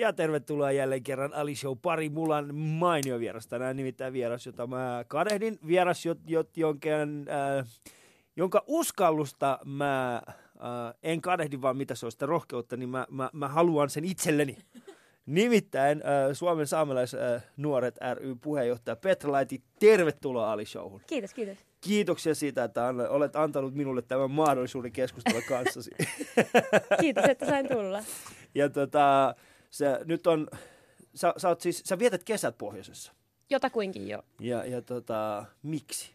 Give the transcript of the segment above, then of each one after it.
Ja tervetuloa jälleen kerran Ali Show pari. Mulla on mainio vieras tänään, nimittäin vieras, jota mä kadehdin. Vieras, jot, jot, jonka, äh, jonka uskallusta mä äh, en kadehdi, vaan mitä se on sitä rohkeutta, niin mä, mä, mä haluan sen itselleni. Nimittäin äh, Suomen saamelaisnuoret äh, ry puheenjohtaja Petra Laiti, tervetuloa Ali Showhun. Kiitos, kiitos. Kiitoksia siitä, että olet antanut minulle tämän mahdollisuuden keskustella kanssasi. Kiitos, että sain tulla. Ja tota, se, nyt on, sä, sä, oot siis, sä vietät kesät pohjoisessa. Jotakuinkin jo. Ja, ja tota, miksi?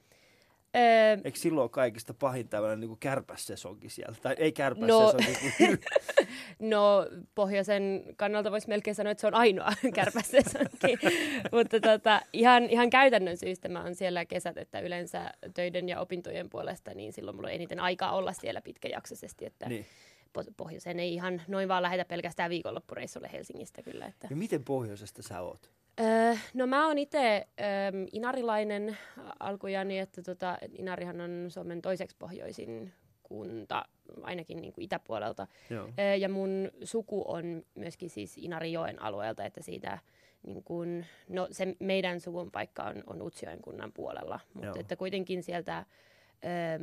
Öö, Eikö silloin kaikista pahin tämmöinen niin kärpässesonki siellä? Tai ei kärpässesonki, no, no, pohjoisen kannalta voisi melkein sanoa, että se on ainoa kärpässesonki. Mutta tota, ihan, ihan käytännön syystä mä oon siellä kesät, että yleensä töiden ja opintojen puolesta, niin silloin mulla on eniten aikaa olla siellä pitkäjaksoisesti. Että niin pohjoiseen ei ihan noin vaan lähetä pelkästään viikonloppureissulle Helsingistä kyllä. Että. Ja miten pohjoisesta sä oot? Öö, no mä oon itse öö, inarilainen alkujani, että tota, Inarihan on Suomen toiseksi pohjoisin kunta, ainakin niin kuin itäpuolelta. Joo. Öö, ja mun suku on myöskin siis Inarijoen alueelta, että siitä niin kuin, no se meidän suvun paikka on, on Utsjoen kunnan puolella, mutta että kuitenkin sieltä öö,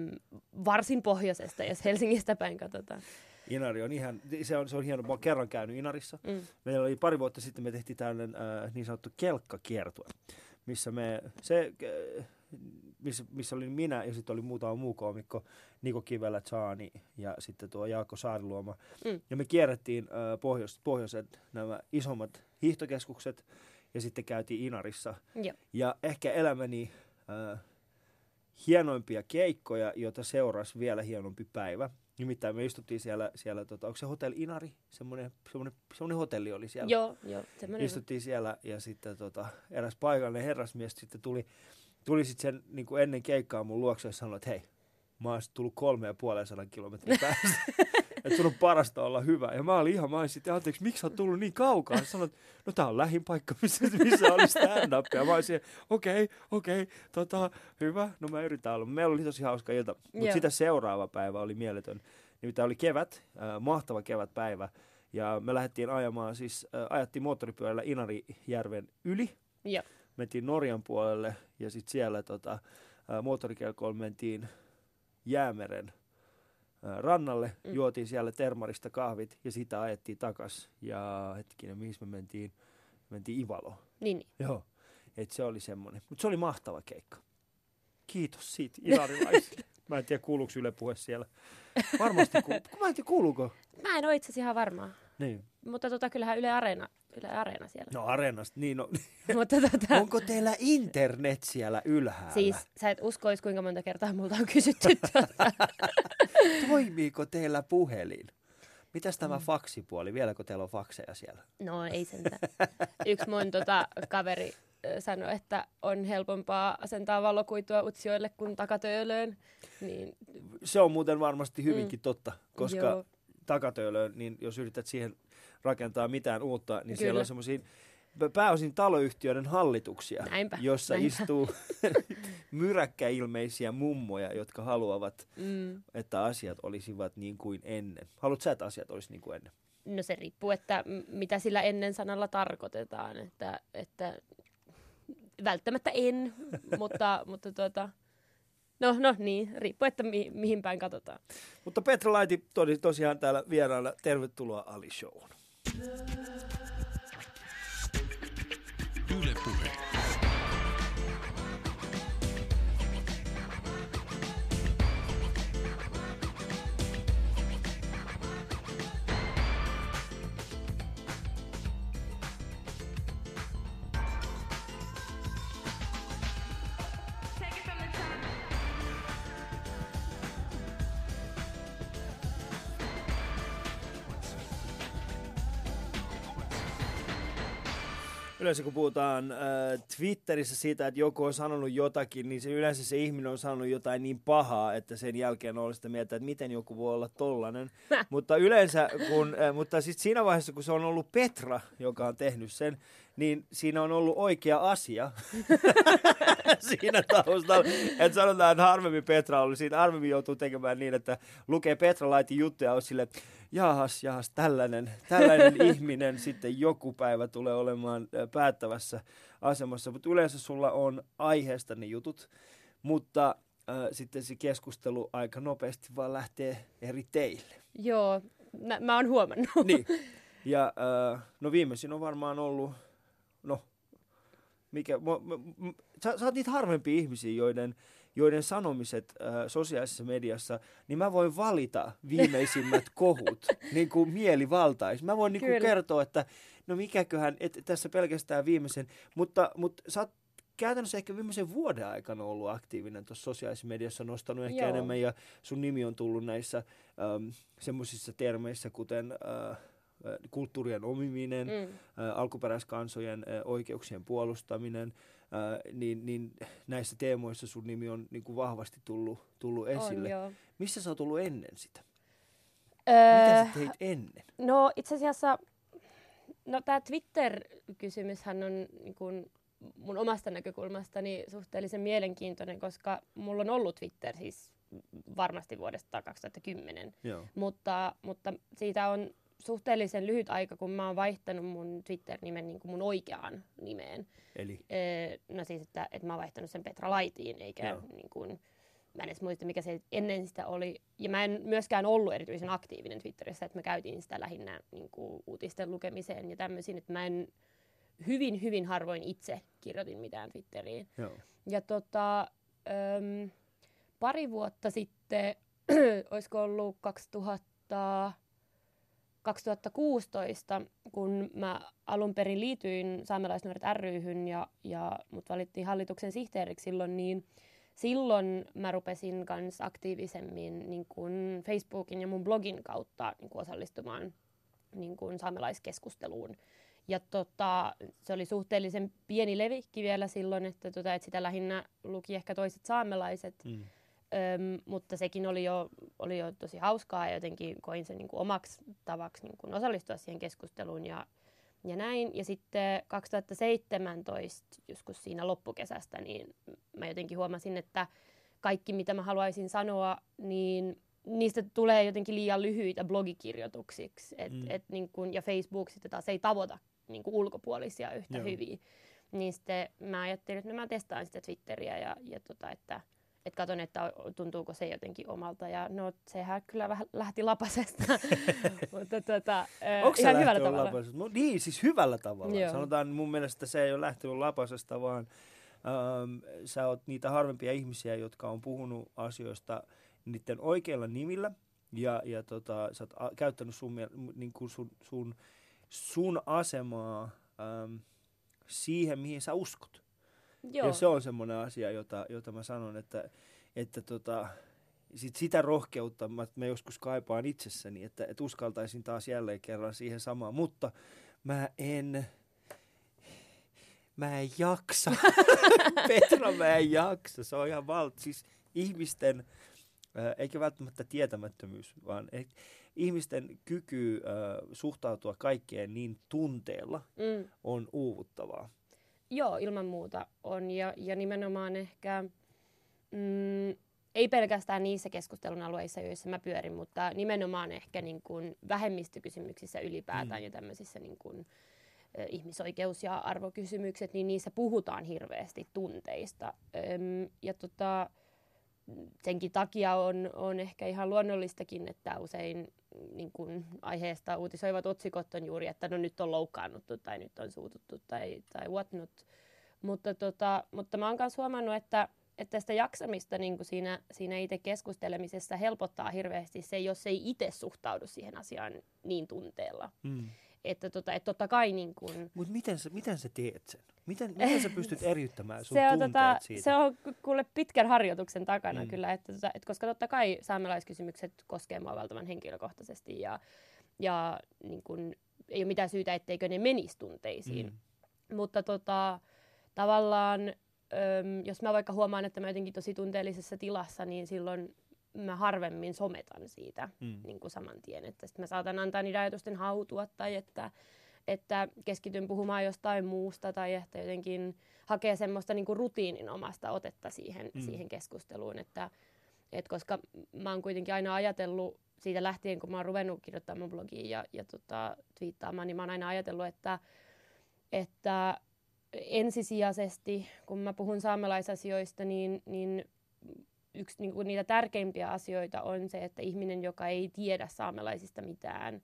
varsin pohjoisesta, jos Helsingistä päin katsotaan. Inari on ihan, se on, se on hieno, mä oon kerran käynyt Inarissa. Mm. Meillä oli pari vuotta sitten, me tehtiin tällainen äh, niin sanottu kelkkakiertue, missä me, se, äh, missä, missä oli minä ja sitten oli muutama muu koomikko, Niko Kivelä, Tsaani ja sitten tuo Jaakko Saariluoma. Mm. Ja me kierrettiin äh, pohjois, pohjoiset nämä isommat hiihtokeskukset ja sitten käytiin Inarissa. Ja, ja ehkä elämäni äh, hienoimpia keikkoja, joita seurasi vielä hienompi päivä – Nimittäin me istuttiin siellä, siellä tota, onko se hotelli Inari? Semmoinen, semmoinen, semmoinen hotelli oli siellä. Joo, joo. Istuttiin on. siellä ja sitten tota, eräs paikallinen herrasmies sitten tuli, tuli sitten sen niin kuin ennen keikkaa mun luokse ja sanoi, että hei, mä oon tullut kolme ja puolen sadan kilometrin päästä. että sun on parasta olla hyvä. Ja mä olin ihan, mä olin sitten, anteeksi, miksi sä oot tullut niin kaukaa? Sanoin, että no tää on lähin paikka, missä, missä oli stand-up. Ja mä olisin, okei, okay, okei, okay, tota, hyvä, no mä yritän olla. Meillä oli tosi hauska ilta, mutta sitä seuraava päivä oli mieletön. Nimittäin oli kevät, äh, mahtava kevätpäivä. Ja me lähdettiin ajamaan, siis äh, ajattiin moottoripyörällä Inarijärven yli. Ja. Mentiin Norjan puolelle ja sitten siellä tota, äh, mentiin Jäämeren rannalle, mm. juotiin siellä termarista kahvit ja sitä ajettiin takas. Ja hetkinen, mihin me mentiin? Mentiin Ivaloon. Niin. niin. Joo, et se oli semmoinen. Mutta se oli mahtava keikka. Kiitos siitä inarilaisille. Mä en tiedä, kuuluuko Yle puhe siellä. Varmasti kuuluu. Mä en tiedä, kuuluuko. Mä en ole itse asiassa ihan varma. Niin. Mutta tota, kyllähän Yle Areena, Yle Areena siellä. No Areenasta, niin no. Mutta tota... Onko teillä internet siellä ylhäällä? Siis sä et uskois, kuinka monta kertaa multa on kysytty tuota. Toimiiko teillä puhelin? Mitäs tämä mm. faksipuoli? Vieläkö teillä on fakseja siellä? No ei sentään. Yksi mun tota, kaveri sanoi, että on helpompaa asentaa valokuitua utsioille kuin takatöölöön. Niin... Se on muuten varmasti hyvinkin mm. totta, koska Joo. takatöölöön, niin jos yrität siihen rakentaa mitään uutta, niin Kyllä. siellä on semmoisia pääosin taloyhtiöiden hallituksia, näinpä, jossa näinpä. istuu myräkkäilmeisiä mummoja, jotka haluavat, mm. että asiat olisivat niin kuin ennen. Haluatko sä, että asiat olisi niin kuin ennen? No se riippuu, että mitä sillä ennen sanalla tarkoitetaan. Että, että välttämättä en, mutta, mutta tuota, no, no niin, riippuu, että mi, mihin päin katsotaan. Mutta Petra Laiti tosiaan täällä vieraana. Tervetuloa Ali Showhun. love yleensä kun puhutaan äh, Twitterissä siitä, että joku on sanonut jotakin, niin se yleensä se ihminen on sanonut jotain niin pahaa, että sen jälkeen on sitä mieltä, että miten joku voi olla tollanen. mutta yleensä, kun, äh, mutta sitten siinä vaiheessa, kun se on ollut Petra, joka on tehnyt sen, niin siinä on ollut oikea asia siinä taustalla. Että sanotaan, että harvemmin Petra oli siinä, harvemmin joutuu tekemään niin, että lukee Petra Laitin juttuja ja on sille, jahas, jahas, tällainen, tällainen ihminen sitten joku päivä tulee olemaan päättävässä asemassa. Mutta yleensä sulla on aiheesta ne jutut, mutta äh, sitten se keskustelu aika nopeasti vaan lähtee eri teille. Joo, mä, mä oon huomannut. Niin. Ja äh, no viimeisin on varmaan ollut, no, mikä, mo, mo, mo, sä, sä oot niitä harvempia ihmisiä, joiden, joiden sanomiset äh, sosiaalisessa mediassa, niin mä voin valita viimeisimmät kohut niin kuin mielivaltais. Mä voin niin kuin kertoa, että no mikäköhän, et, tässä pelkästään viimeisen, mutta, mutta sä oot käytännössä ehkä viimeisen vuoden aikana ollut aktiivinen tuossa sosiaalisessa mediassa, nostanut ehkä Joo. enemmän ja sun nimi on tullut näissä ähm, semmoisissa termeissä, kuten äh, kulttuurien omiminen, mm. alkuperäiskansojen oikeuksien puolustaminen, niin, niin näissä teemoissa sun nimi on niin kuin vahvasti tullut, tullut esille. On, Missä sä oot ollut ennen sitä? Öö, Mitä sä teit ennen? No itse asiassa, no tämä Twitter-kysymyshän on niin kuin mun omasta näkökulmastani suhteellisen mielenkiintoinen, koska mulla on ollut Twitter siis varmasti vuodesta 2010, Joo. Mutta, mutta siitä on suhteellisen lyhyt aika, kun mä oon vaihtanut mun Twitter-nimen niin kuin mun oikeaan nimeen. Eli? Ee, no siis, että, että mä oon vaihtanut sen Petra Laitiin, eikä niin kuin, mä en edes muista, mikä se ennen sitä oli. Ja mä en myöskään ollut erityisen aktiivinen Twitterissä, että mä käytin sitä lähinnä niin kuin, uutisten lukemiseen ja tämmöisiin, että mä en hyvin, hyvin harvoin itse kirjoitin mitään Twitteriin. Joo. Ja tota, äm, pari vuotta sitten, olisiko ollut 2000, 2016, kun mä alun perin liityin saamelaisnuoret ryhyn ja, ja mut valittiin hallituksen sihteeriksi silloin, niin silloin mä rupesin kans aktiivisemmin niin kun Facebookin ja mun blogin kautta niin kun osallistumaan niin kun saamelaiskeskusteluun. Ja tota, se oli suhteellisen pieni levikki vielä silloin, että, tota, että sitä lähinnä luki ehkä toiset saamelaiset. Mm Öm, mutta sekin oli jo, oli jo tosi hauskaa ja jotenkin koin sen niin kuin omaksi tavaksi niin kuin osallistua siihen keskusteluun ja, ja näin. Ja sitten 2017, joskus siinä loppukesästä, niin mä jotenkin huomasin, että kaikki mitä mä haluaisin sanoa, niin niistä tulee jotenkin liian lyhyitä blogikirjoituksiksi. Et, mm. et niin kun, ja Facebook sitten taas ei tavoita niin kuin ulkopuolisia yhtä Joo. hyvin. Niin sitten mä ajattelin, että no mä testaan sitä Twitteriä ja, ja tota, että – että katon, että tuntuuko se jotenkin omalta. Ja no, sehän kyllä vähän lähti lapasesta. Mutta tota, Onko ihan hyvällä tavalla. Lapasesta? No, niin, siis hyvällä tavalla. Joo. Sanotaan mun mielestä se ei ole lähtenyt lapasesta, vaan ähm, sä oot niitä harvempia ihmisiä, jotka on puhunut asioista niiden oikeilla nimillä. Ja, ja tota, sä oot a- käyttänyt sun, niin kuin sun, sun, sun asemaa ähm, siihen, mihin sä uskot. Joo. Ja se on semmoinen asia, jota, jota mä sanon, että, että tota, sit sitä rohkeutta mä, mä joskus kaipaan itsessäni, että, että uskaltaisin taas jälleen kerran siihen samaan, mutta mä en, mä en jaksa. Petra, mä en jaksa. Se on ihan valt. Siis ihmisten, äh, eikä välttämättä tietämättömyys, vaan eh, ihmisten kyky äh, suhtautua kaikkeen niin tunteella mm. on uuvuttavaa. Joo, ilman muuta on. Ja, ja nimenomaan ehkä, mm, ei pelkästään niissä keskustelun alueissa, joissa mä pyörin, mutta nimenomaan ehkä niin kuin vähemmistökysymyksissä ylipäätään mm. ja tämmöisissä niin kuin, ihmisoikeus- ja arvokysymykset, niin niissä puhutaan hirveästi tunteista. Öm, ja tota, senkin takia on, on ehkä ihan luonnollistakin, että usein niin kun aiheesta uutisoivat otsikot on juuri, että no nyt on loukkaannuttu tai nyt on suututtu tai, tai whatnot. Mutta, tota, mutta mä oon myös huomannut, että, että sitä jaksamista niin siinä, siinä itse keskustelemisessa helpottaa hirveästi se, jos ei itse suhtaudu siihen asiaan niin tunteella. Mm. Että, tota, että totta kai niin kun... Mutta miten, miten sä teet sen? Miten, miten sä pystyt eriyttämään sun se on, tota, siitä? Se on kuule pitkän harjoituksen takana mm. kyllä, että, tota, että koska totta kai saamelaiskysymykset koskee mua valtavan henkilökohtaisesti ja, ja niin kun, ei ole mitään syytä, etteikö ne menisi tunteisiin. Mm. Mutta tota, tavallaan, öm, jos mä vaikka huomaan, että mä jotenkin tosi tunteellisessa tilassa, niin silloin mä harvemmin sometan siitä mm. niin kuin saman tien. Että mä saatan antaa niiden ajatusten hautua tai että että keskityn puhumaan jostain muusta tai että jotenkin hakee semmoista niin kuin rutiininomasta otetta siihen, mm. siihen keskusteluun, että et koska mä oon kuitenkin aina ajatellut siitä lähtien, kun mä oon ruvennut kirjoittamaan mun blogiin ja, ja tota, twiittaamaan, niin mä oon aina ajatellut, että, että ensisijaisesti, kun mä puhun saamelaisasioista, niin, niin yksi niin kuin niitä tärkeimpiä asioita on se, että ihminen, joka ei tiedä saamelaisista mitään,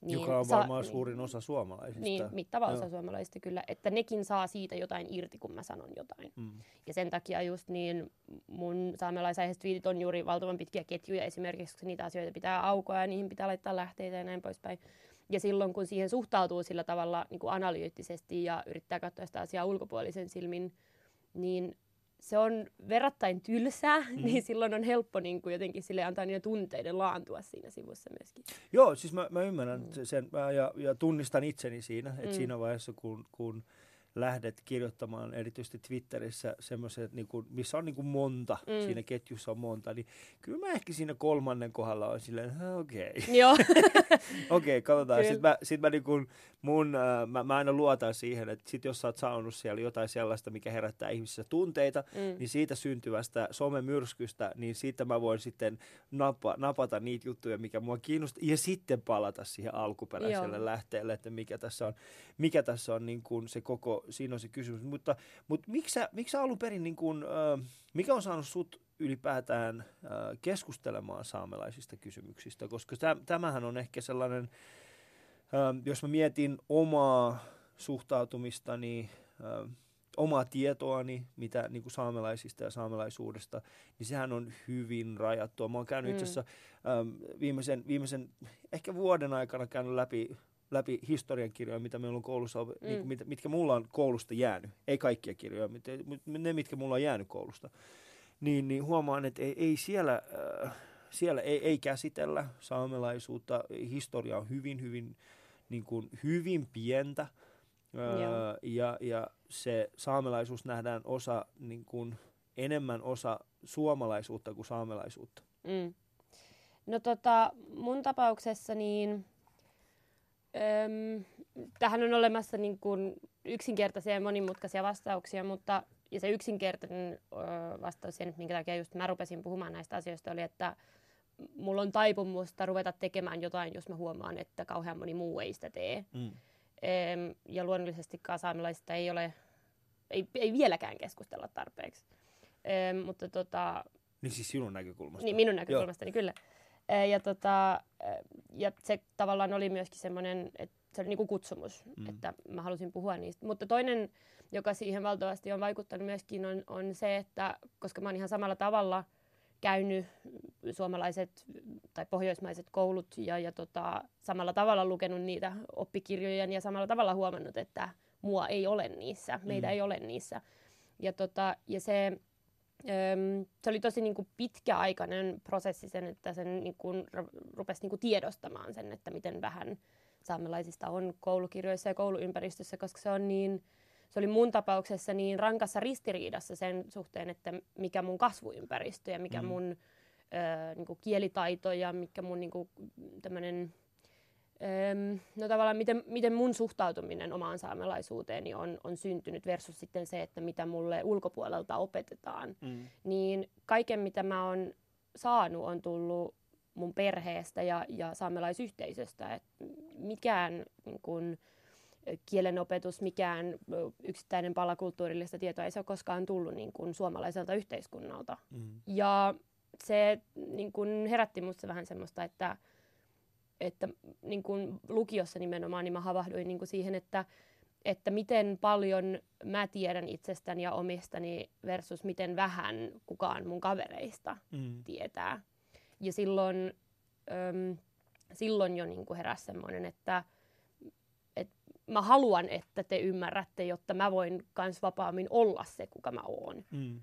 niin joka on varmaan saa, suurin osa suomalaisista. Niin, mittava osa Joo. suomalaisista kyllä, että nekin saa siitä jotain irti, kun mä sanon jotain. Mm. Ja sen takia just niin mun saamelaisaiheet twiitit on juuri valtavan pitkiä ketjuja esimerkiksi, koska niitä asioita pitää aukoa ja niihin pitää laittaa lähteitä ja näin poispäin. Ja silloin kun siihen suhtautuu sillä tavalla niin kuin analyyttisesti ja yrittää katsoa sitä asiaa ulkopuolisen silmin, niin se on verrattain tylsää, mm. niin silloin on helppo niin kuin jotenkin sille antaa niiden tunteiden laantua siinä sivussa myöskin. Joo, siis mä, mä ymmärrän mm. sen ja, ja tunnistan itseni siinä, että mm. siinä vaiheessa kun, kun lähdet kirjoittamaan erityisesti Twitterissä semmoiset, niin kuin, missä on niin kuin monta, mm. siinä ketjussa on monta, niin kyllä mä ehkä siinä kolmannen kohdalla on silleen, okei. Okay. Joo. okei, okay, katsotaan. Sitten mä, sit mä, niin kuin, mun, äh, mä, mä aina luotan siihen, että sit jos sä oot saanut siellä jotain sellaista, mikä herättää ihmisissä tunteita, mm. niin siitä syntyvästä somemyrskystä, niin siitä mä voin sitten napa, napata niitä juttuja, mikä mua kiinnostaa, ja sitten palata siihen alkuperäiselle Joo. lähteelle, että mikä tässä on, mikä tässä on niin kuin se koko siinä on se kysymys. Mutta, mutta miksi, sä, miksi sä alun perin, niin kun, äh, mikä on saanut sut ylipäätään äh, keskustelemaan saamelaisista kysymyksistä? Koska täm, tämähän on ehkä sellainen, äh, jos mä mietin omaa suhtautumistani, äh, omaa tietoani, mitä niin kuin saamelaisista ja saamelaisuudesta, niin sehän on hyvin rajattua. Mä oon käynyt mm. itse asiassa ähm, viimeisen, viimeisen ehkä vuoden aikana käynyt läpi läpi historiankirjoja, mitä meillä on koulussa, mm. niin, mit, mitkä mulla on koulusta jäänyt. Ei kaikkia kirjoja, mutta ne, mitkä mulla on jäänyt koulusta. Niin, niin huomaan, että ei, ei siellä, äh, siellä ei, ei käsitellä saamelaisuutta. Historia on hyvin, hyvin, niin kuin, hyvin pientä. Äh, ja, ja se saamelaisuus nähdään osa, niin kuin, enemmän osa suomalaisuutta kuin saamelaisuutta. Mm. No tota, mun tapauksessa niin Öm, tähän on olemassa niin kuin yksinkertaisia ja monimutkaisia vastauksia, mutta ja se yksinkertainen ö, vastaus siihen, minkä takia just mä rupesin puhumaan näistä asioista, oli, että mulla on taipumusta ruveta tekemään jotain, jos mä huomaan, että kauhean moni muu ei sitä tee. Mm. Öm, ja luonnollisesti saamelaisista ei ole, ei, ei vieläkään keskustella tarpeeksi. Öm, mutta tota, niin siis sinun näkökulmasta? Niin, minun näkökulmastani Joo. kyllä. Ja, tota, ja se tavallaan oli myöskin semmoinen, että se oli niinku kutsumus, mm. että mä halusin puhua niistä. Mutta toinen, joka siihen valtavasti on vaikuttanut myöskin, on, on se, että koska mä oon ihan samalla tavalla käynyt suomalaiset tai pohjoismaiset koulut ja, ja tota, samalla tavalla lukenut niitä oppikirjoja ja samalla tavalla huomannut, että mua ei ole niissä, meitä mm. ei ole niissä. Ja, tota, ja se se oli tosi niin kuin pitkäaikainen prosessi sen, että sen niin kuin, rupesi niin kuin tiedostamaan sen, että miten vähän saamelaisista on koulukirjoissa ja kouluympäristössä, koska se on niin, se oli mun tapauksessa niin rankassa ristiriidassa sen suhteen, että mikä mun kasvuympäristö ja mikä mm. mun ö, niin kuin kielitaito ja mikä mun niin kuin, tämmönen, no tavallaan miten, miten mun suhtautuminen omaan saamelaisuuteeni on, on syntynyt versus sitten se, että mitä mulle ulkopuolelta opetetaan. Mm. Niin kaiken, mitä mä oon saanut, on tullut mun perheestä ja, ja saamelaisyhteisöstä. Et mikään niin kun, kielenopetus, mikään yksittäinen pala kulttuurillista tietoa ei se ole koskaan tullut niin kun, suomalaiselta yhteiskunnalta. Mm. Ja se niin kun, herätti musta vähän semmoista, että että niin kuin lukiossa nimenomaan niin mä havahduin niin kuin siihen, että, että miten paljon mä tiedän itsestäni ja omistani versus miten vähän kukaan mun kavereista mm. tietää. Ja silloin, äm, silloin jo niin kuin heräsi semmoinen, että et mä haluan, että te ymmärrätte, jotta mä voin kans vapaammin olla se, kuka mä oon. Mm.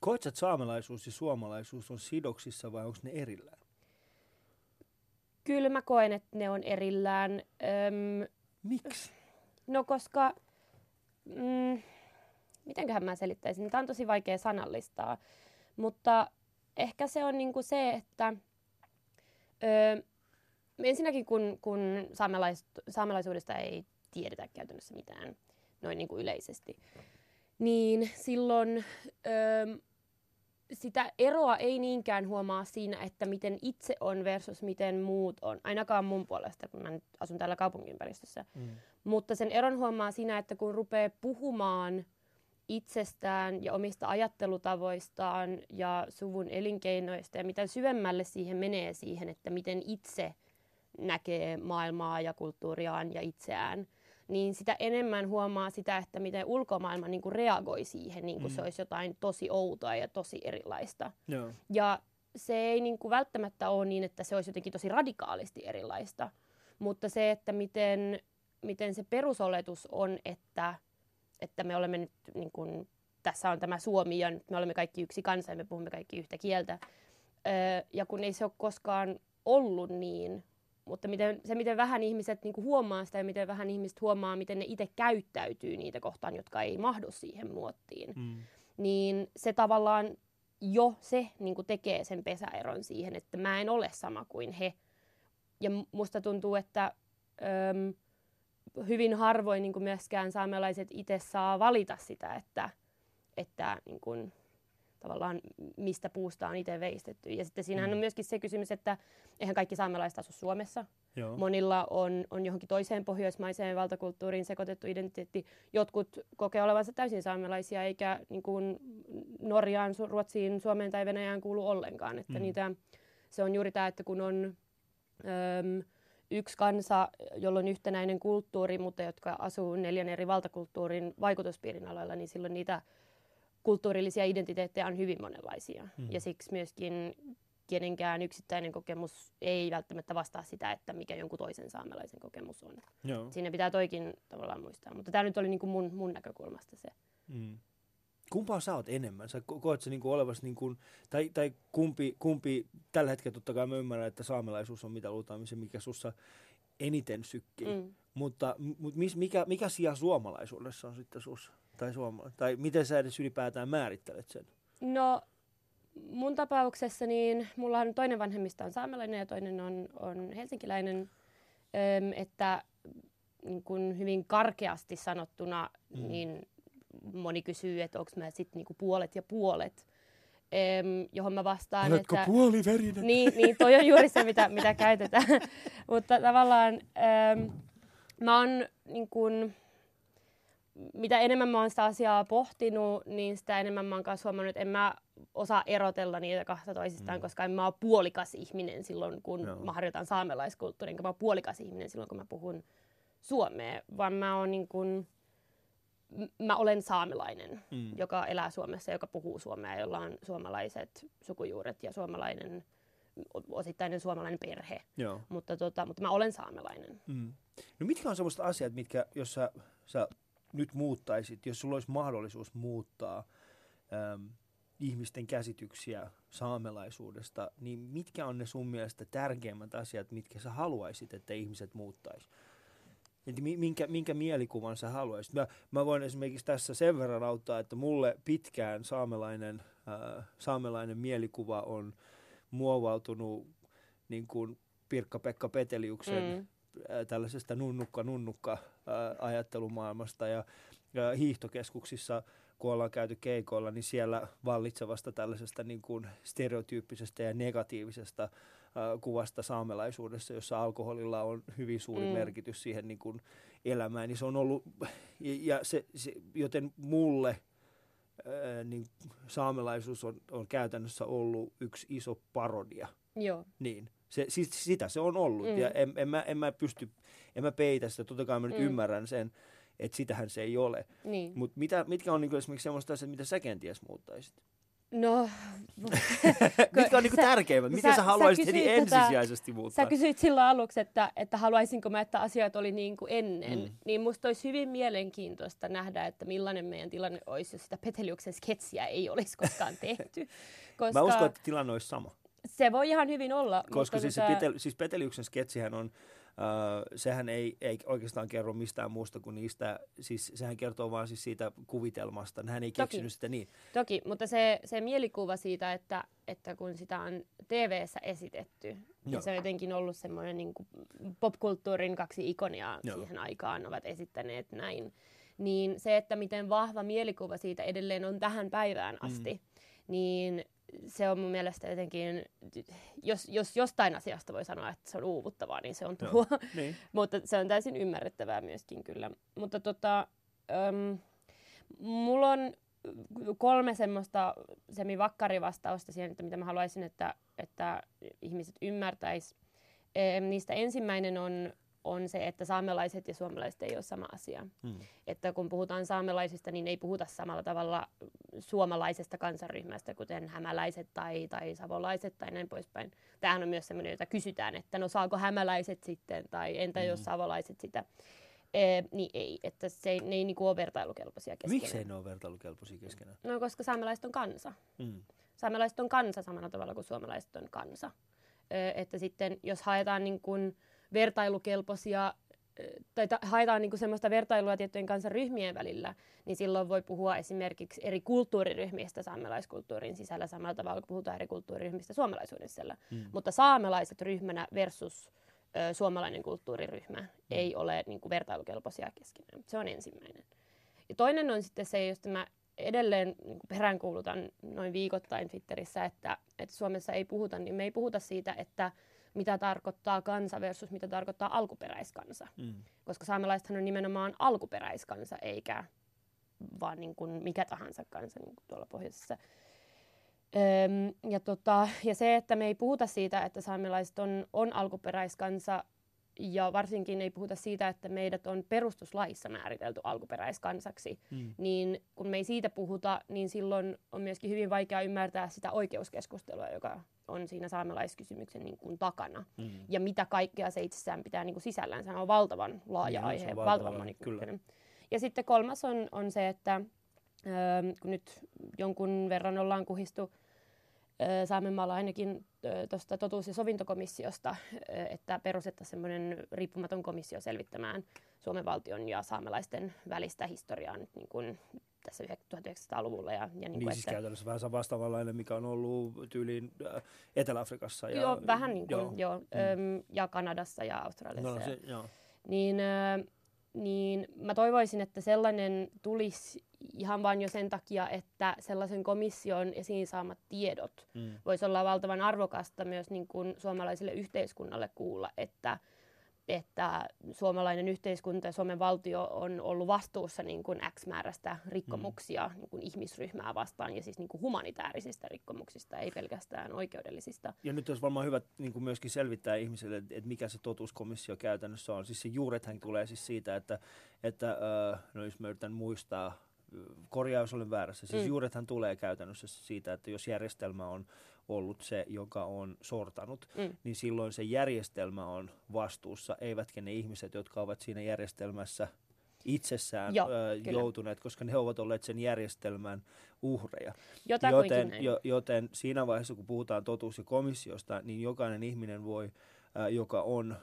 Koetko, että saamelaisuus ja suomalaisuus on sidoksissa vai onko ne erillään? Kyllä mä koen, että ne on erillään. Öm, Miksi? No koska, mm, mitenköhän mä selittäisin, tämä on tosi vaikea sanallistaa, mutta ehkä se on niinku se, että ö, ensinnäkin kun, kun saamelais, saamelaisuudesta ei tiedetä käytännössä mitään noin niin kuin yleisesti. Niin silloin öö, sitä eroa ei niinkään huomaa siinä, että miten itse on versus miten muut on. Ainakaan mun puolesta, kun mä nyt asun täällä kaupunkiympäristössä. Mm. Mutta sen eron huomaa siinä, että kun rupeaa puhumaan itsestään ja omista ajattelutavoistaan ja suvun elinkeinoista ja mitä syvemmälle siihen menee siihen, että miten itse näkee maailmaa ja kulttuuriaan ja itseään, niin sitä enemmän huomaa sitä, että miten ulkomaailma niin kuin reagoi siihen, niin kuin mm. se olisi jotain tosi outoa ja tosi erilaista. Joo. Ja se ei niin kuin välttämättä ole niin, että se olisi jotenkin tosi radikaalisti erilaista, mutta se, että miten, miten se perusoletus on, että, että me olemme nyt, niin kuin, tässä on tämä Suomi ja me olemme kaikki yksi kansa ja me puhumme kaikki yhtä kieltä. Öö, ja kun ei se ole koskaan ollut niin, mutta miten, se, miten vähän ihmiset niin kuin huomaa sitä ja miten vähän ihmiset huomaa, miten ne itse käyttäytyy niitä kohtaan, jotka ei mahdu siihen muottiin, mm. niin se tavallaan jo se niin kuin tekee sen pesäeron siihen, että mä en ole sama kuin he. Ja musta tuntuu, että öm, hyvin harvoin niin kuin myöskään saamelaiset itse saa valita sitä, että, että niin kuin, tavallaan mistä puusta on itse veistetty. Ja sitten siinähän mm. on myöskin se kysymys, että eihän kaikki saamelaiset asu Suomessa. Joo. Monilla on, on johonkin toiseen pohjoismaiseen valtakulttuuriin sekoitettu identiteetti. Jotkut kokee olevansa täysin saamelaisia, eikä niin kuin Norjaan, Ruotsiin, Suomeen tai Venäjään kuulu ollenkaan. Että mm. niitä, se on juuri tämä, että kun on öm, yksi kansa, jolla on yhtenäinen kulttuuri, mutta jotka asuu neljän eri valtakulttuurin vaikutuspiirin aloilla, niin silloin niitä kulttuurillisia identiteettejä on hyvin monenlaisia. Mm. Ja siksi myöskin kenenkään yksittäinen kokemus ei välttämättä vastaa sitä, että mikä jonkun toisen saamelaisen kokemus on. Joo. Siinä pitää toikin tavallaan muistaa. Mutta tämä nyt oli niinku mun, mun näkökulmasta se. Mm. Kumpaa sä oot enemmän? Sä koet sä niinku olevas, niinku, tai, tai kumpi, kumpi, tällä hetkellä totta kai mä ymmärrän, että saamelaisuus on mitä luultaan, se mikä sussa eniten sykkii. Mm. Mutta, mutta mis, mikä, mikä sija suomalaisuudessa on sitten sussa? Tai, suoma- tai miten sä edes ylipäätään määrittelet sen? No mun tapauksessa niin mulla on toinen vanhemmista on saamelainen ja toinen on, on helsinkiläinen, öm, että niin kun hyvin karkeasti sanottuna, mm. niin moni kysyy, että onko mä sitten niinku puolet ja puolet. Öm, johon mä vastaan, Oletko että... puoliverinen? Niin, niin, toi on juuri se, mitä, mitä käytetään. Mutta tavallaan öm, mä oon niin kun, mitä enemmän mä oon sitä asiaa pohtinut, niin sitä enemmän mä oon huomannut, että en mä osaa erotella niitä kahta toisistaan, mm. koska en mä ole puolikas ihminen silloin, kun Joo. mä harjoitan saamelaiskulttuuria, enkä mä oon puolikas ihminen silloin, kun mä puhun suomea, vaan mä oon niin kuin, mä olen saamelainen, mm. joka elää Suomessa, joka puhuu suomea, jolla on suomalaiset sukujuuret ja suomalainen, osittainen suomalainen perhe. Joo. Mutta, tota, mutta mä olen saamelainen. Mm. No mitkä on sellaiset asiat, mitkä, jos sä, sä nyt muuttaisit, jos sulla olisi mahdollisuus muuttaa äm, ihmisten käsityksiä saamelaisuudesta, niin mitkä on ne sun mielestä tärkeimmät asiat, mitkä sä haluaisit, että ihmiset muuttaisi? Että minkä, minkä mielikuvan sä haluaisit? Mä, mä voin esimerkiksi tässä sen verran auttaa, että mulle pitkään saamelainen, äh, saamelainen mielikuva on muovautunut niin kuin Pirkka-Pekka Peteliuksen mm tällaisesta nunnukka-nunnukka ajattelumaailmasta ja, hiihtokeskuksissa, kun ollaan käyty keikoilla, niin siellä vallitsevasta tällaisesta niin kuin stereotyyppisestä ja negatiivisesta kuvasta saamelaisuudessa, jossa alkoholilla on hyvin suuri mm. merkitys siihen niin kuin elämään, niin se on ollut, ja se, se, joten mulle niin saamelaisuus on, on käytännössä ollut yksi iso parodia. Joo. Niin. Se, siis sitä se on ollut mm. ja en, en, mä, en mä pysty, en mä peitä sitä, totta kai mä nyt mm. ymmärrän sen, että sitähän se ei ole. Niin. Mutta mitkä on niinku esimerkiksi semmoista asiat, mitä sä kenties muuttaisit? No, mitkä on niinku tärkeimmät? Mitä sä, sä haluaisit heti tota, ensisijaisesti muuttaa? Sä kysyit silloin aluksi, että, että haluaisinko mä, että asiat oli niin kuin ennen. Mm. Niin musta olisi hyvin mielenkiintoista nähdä, että millainen meidän tilanne olisi, jos sitä Peteliuksen sketsiä ei olisi koskaan tehty. Koska... Mä uskon, että tilanne olisi sama. Se voi ihan hyvin olla. Koska siis, tota... Petel, siis Peteliuksen sketsihän on, Uh, sehän ei, ei oikeastaan kerro mistään muusta kuin niistä, siis sehän kertoo vaan siis siitä kuvitelmasta, hän ei keksinyt Toki. sitä niin. Toki, mutta se, se mielikuva siitä, että, että kun sitä on TV-ssä esitetty. Joo. Ja se on jotenkin ollut semmoinen niin popkulttuurin kaksi ikonia Joo. siihen aikaan ovat esittäneet näin. Niin se, että miten vahva mielikuva siitä edelleen on tähän päivään asti, mm. niin se on mun mielestä jotenkin, jos, jos jostain asiasta voi sanoa, että se on uuvuttavaa, niin se on tuo. niin. Mutta se on täysin ymmärrettävää myöskin kyllä. Mutta tota, äm, mulla on kolme semmoista semi-vakkarivastausta siihen, että mitä mä haluaisin, että, että ihmiset ymmärtäis. Niistä ensimmäinen on on se, että saamelaiset ja suomalaiset ei ole sama asia. Hmm. Että kun puhutaan saamelaisista, niin ei puhuta samalla tavalla suomalaisesta kansanryhmästä, kuten hämäläiset tai, tai savolaiset tai näin poispäin. Tämähän on myös sellainen, jota kysytään, että no saako hämäläiset sitten, tai entä hmm. jos savolaiset sitä. E, niin ei, että se ei, ne ei niinku ole vertailukelpoisia keskenään. Miksi ei ne ole vertailukelpoisia keskenään? No koska saamelaiset on kansa. Hmm. Saamelaiset on kansa samalla tavalla kuin suomalaiset on kansa. E, että sitten jos haetaan niin kuin, vertailukelpoisia tai ta- haetaan niinku semmoista vertailua tiettyjen kansanryhmien välillä, niin silloin voi puhua esimerkiksi eri kulttuuriryhmistä saamelaiskulttuurin sisällä samalla tavalla kuin puhutaan eri kulttuuriryhmistä suomalaisuuden sisällä. Mm. Mutta saamelaiset ryhmänä versus ö, suomalainen kulttuuriryhmä mm. ei ole niinku vertailukelpoisia keskenään. Se on ensimmäinen. Ja toinen on sitten se, josta mä edelleen niin peräänkuulutan noin viikoittain Twitterissä, että, että Suomessa ei puhuta, niin me ei puhuta siitä, että mitä tarkoittaa kansa versus mitä tarkoittaa alkuperäiskansa. Mm. Koska saamelaisethan on nimenomaan alkuperäiskansa, eikä vaan niin kuin mikä tahansa kansa niin kuin tuolla pohjoisessa. Öm, ja, tota, ja se, että me ei puhuta siitä, että saamelaiset on, on alkuperäiskansa, ja varsinkin ei puhuta siitä, että meidät on perustuslaissa määritelty alkuperäiskansaksi, mm. niin kun me ei siitä puhuta, niin silloin on myöskin hyvin vaikea ymmärtää sitä oikeuskeskustelua, joka on siinä saamelaiskysymyksen niin kuin takana. Mm. Ja mitä kaikkea se itsessään pitää niin kuin sisällään. Se on valtavan laaja niin, aihe, valtavan, valtavan monikulttuurinen. Ja sitten kolmas on, on se, että ö, kun nyt jonkun verran ollaan kuhistu Saamenmaalla ainakin tuosta totuus- ja sovintokomissiosta, että perustettaisiin semmoinen riippumaton komissio selvittämään Suomen valtion ja saamelaisten välistä historiaa nyt niin kuin tässä 1900-luvulla. Ja, ja niin, niin kuin, siis että, käytännössä vähän vastaavanlainen, mikä on ollut tyyliin Etelä-Afrikassa. Ja, joo, vähän niin kuin, joo. joo mm. ja Kanadassa ja Australiassa. No, se, joo. Niin, niin mä toivoisin, että sellainen tulisi ihan vain jo sen takia, että sellaisen komission esiin saamat tiedot mm. voisi olla valtavan arvokasta myös niin kuin suomalaiselle yhteiskunnalle kuulla, että – että suomalainen yhteiskunta ja Suomen valtio on ollut vastuussa niin kuin X määrästä rikkomuksia mm. niin kuin ihmisryhmää vastaan ja siis niin kuin humanitaarisista rikkomuksista, ei pelkästään oikeudellisista. Ja nyt olisi varmaan hyvä niin kuin myöskin selvittää ihmisille, että mikä se totuuskomissio käytännössä on. Siis se juurethän tulee siis siitä, että, että no jos mä yritän muistaa, korjaus olen väärässä, siis mm. juurethan tulee käytännössä siitä, että jos järjestelmä on ollut se, joka on sortanut, mm. niin silloin se järjestelmä on vastuussa, eivätkä ne ihmiset, jotka ovat siinä järjestelmässä itsessään Joo, ö, joutuneet, koska ne ovat olleet sen järjestelmän uhreja. Joten, jo, joten siinä vaiheessa, kun puhutaan totuus- ja komissiosta, niin jokainen ihminen voi, ö, joka on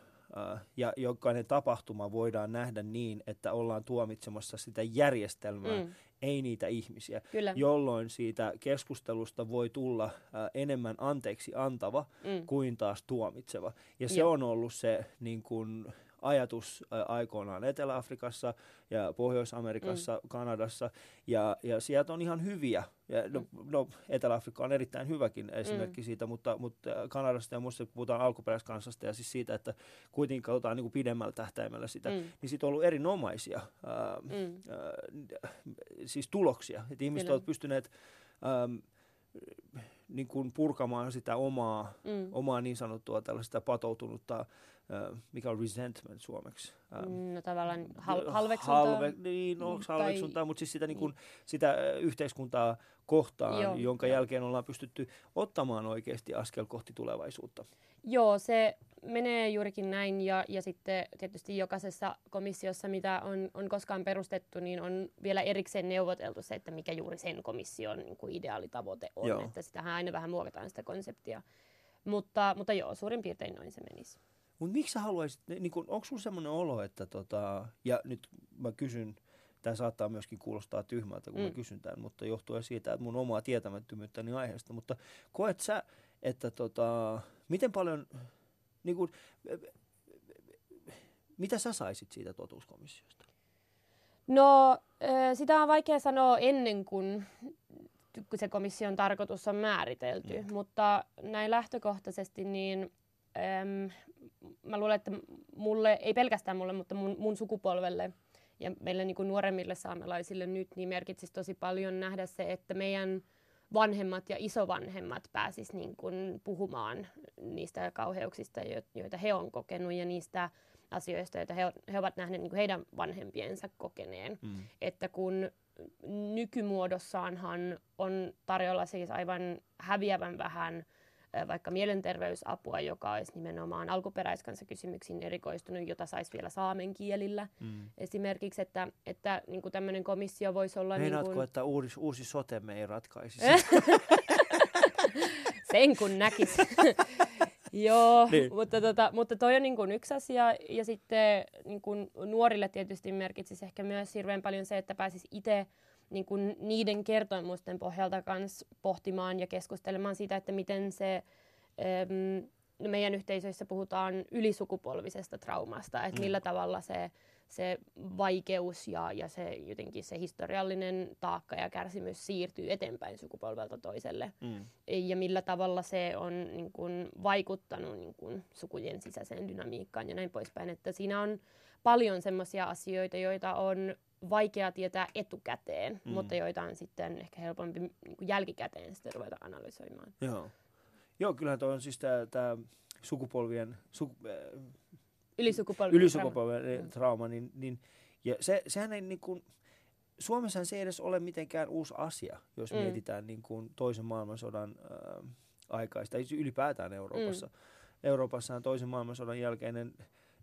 ja jokainen tapahtuma voidaan nähdä niin, että ollaan tuomitsemassa sitä järjestelmää, mm ei niitä ihmisiä, Kyllä. jolloin siitä keskustelusta voi tulla ää, enemmän anteeksi antava mm. kuin taas tuomitseva. Ja se Joo. on ollut se niin kun, ajatus ä, aikoinaan Etelä-Afrikassa ja Pohjois-Amerikassa, mm. Kanadassa, ja, ja sieltä on ihan hyviä. Ja, no, mm. no, Etelä-Afrikka on erittäin hyväkin esimerkki mm. siitä, mutta, mutta Kanadasta ja muusta puhutaan alkuperäiskansasta ja siis siitä, että kuitenkin katsotaan niin kuin pidemmällä tähtäimellä sitä, mm. niin siitä on ollut erinomaisia ää, mm. ää, siis tuloksia. Että ihmiset Kyllä. ovat pystyneet... Ää, niin kuin purkamaan sitä omaa, mm. omaa niin sanottua tällaista patoutunutta mikä on resentment suomeksi? no tavallaan hal- halveksuntaa. Halve, niin, onko tai... halveksuntaa, mutta siis sitä, niin kuin, sitä yhteiskuntaa kohtaan, Joo, jonka jo. jälkeen ollaan pystytty ottamaan oikeasti askel kohti tulevaisuutta. Joo, se menee juurikin näin ja, ja sitten tietysti jokaisessa komissiossa, mitä on, on koskaan perustettu, niin on vielä erikseen neuvoteltu se, että mikä juuri sen komission niin kuin ideaalitavoite on. Joo. Että sitähän aina vähän muokataan sitä konseptia. Mutta, mutta joo, suurin piirtein noin se menisi. Mutta miksi sä haluaisit, niin kun, onko sulla semmoinen olo, että tota, ja nyt mä kysyn tämä saattaa myöskin kuulostaa tyhmältä, kun mm. mä kysyn tämän, mutta johtuen siitä, että mun omaa tietämättömyyttäni aiheesta. Mutta koet sä, että tota, miten paljon, niin kuin, mitä sä saisit siitä totuuskomissiosta? No, sitä on vaikea sanoa ennen kuin se komission tarkoitus on määritelty, mm. mutta näin lähtökohtaisesti niin äm, mä luulen, että mulle, ei pelkästään mulle, mutta mun, mun sukupolvelle ja meille niin kuin nuoremmille saamelaisille nyt, niin merkitsisi tosi paljon nähdä se, että meidän vanhemmat ja isovanhemmat pääsis niin kuin puhumaan niistä kauheuksista, joita he on kokenut ja niistä asioista, joita he, he ovat nähneet niin kuin heidän vanhempiensa kokeneen. Mm. Että kun nykymuodossaanhan on tarjolla siis aivan häviävän vähän vaikka mielenterveysapua, joka olisi nimenomaan alkuperäiskansakysymyksiin erikoistunut, jota saisi vielä saamen kielillä. Mm. Esimerkiksi, että, että niin kuin tämmöinen komissio voisi olla... Meinaatko, niin kuin... että uusi, uusi sote me ei ratkaisi Sen kun näkisi. Joo, niin. mutta, tota, mutta toi on niin kuin yksi asia. Ja sitten niin kuin nuorille tietysti merkitsisi ehkä myös hirveän paljon se, että pääsisi itse niin kuin niiden kertomusten pohjalta kans pohtimaan ja keskustelemaan siitä, että miten se äm, meidän yhteisöissä puhutaan ylisukupolvisesta traumasta, että mm. millä tavalla se, se vaikeus ja, ja se jotenkin se historiallinen taakka ja kärsimys siirtyy eteenpäin sukupolvelta toiselle. Mm. Ja millä tavalla se on niin kuin, vaikuttanut niin kuin, sukujen sisäiseen dynamiikkaan ja näin poispäin. Että siinä on paljon semmoisia asioita, joita on vaikea tietää etukäteen, mm. mutta joita on sitten ehkä helpompi niin kuin jälkikäteen sitten ruveta analysoimaan. Joo, Joo kyllähän tuo on siis tämä sukupolvien, suku, äh, ylisukupolvien, ylisukupolvien trauma, trauma niin, niin, ja se, sehän ei niin kuin, Suomessa se ei edes ole mitenkään uusi asia, jos mm. mietitään niin kuin toisen maailmansodan äh, aikaista, ylipäätään Euroopassa. Mm. Euroopassa on toisen maailmansodan jälkeinen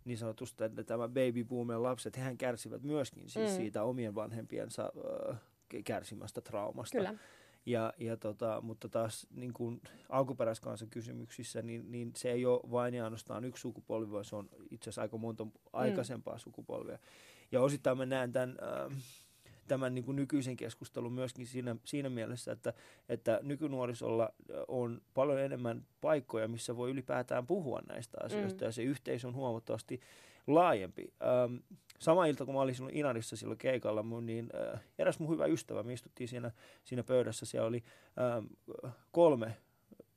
niin sanotusti, että tämä baby boomer lapset, hehän kärsivät myöskin siis mm. siitä omien vanhempiensa äh, kärsimästä traumasta. Kyllä. Ja, ja tota, mutta taas niin kuin alkuperäiskansan kysymyksissä, niin, niin se ei ole vain ja ainoastaan yksi sukupolvi, vaan se on itse asiassa aika monta aikaisempaa mm. sukupolvia. Ja osittain mä näen tämän... Äh, tämän niin kuin nykyisen keskustelun myöskin siinä, siinä mielessä, että, että nykynuorisolla on paljon enemmän paikkoja, missä voi ylipäätään puhua näistä asioista, mm. ja se yhteisö on huomattavasti laajempi. Ähm, sama ilta, kun mä olin silloin Inarissa silloin keikalla, mun, niin äh, eräs mun hyvä ystävä, me istuttiin siinä, siinä pöydässä, siellä oli ähm, kolme,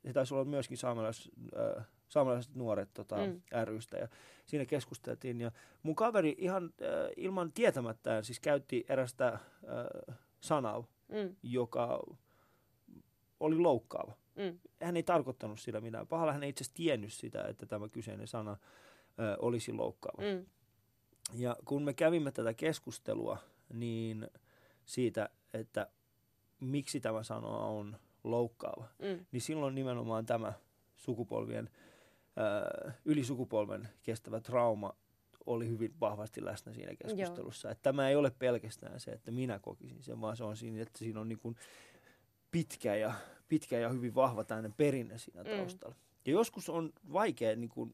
se taisi olla myöskin saamelais, äh, saamelaiset nuoret tota, mm. rystä ja siinä keskusteltiin. Ja mun kaveri ihan äh, ilman tietämättään siis käytti erästä äh, sanaa, mm. joka oli loukkaava. Mm. Hän ei tarkoittanut sillä minä. Pahalla hän ei itse asiassa tiennyt sitä, että tämä kyseinen sana äh, olisi loukkaava. Mm. Ja kun me kävimme tätä keskustelua, niin siitä, että miksi tämä sana on loukkaava, mm. niin silloin nimenomaan tämä sukupolvien – yli sukupolven kestävä trauma oli hyvin vahvasti läsnä siinä keskustelussa. Että tämä ei ole pelkästään se, että minä kokisin sen, vaan se on siinä, että siinä on niin kuin pitkä, ja, pitkä ja hyvin vahva tämmöinen perinne siinä mm. taustalla. Mm. Ja joskus on vaikea, niin kuin,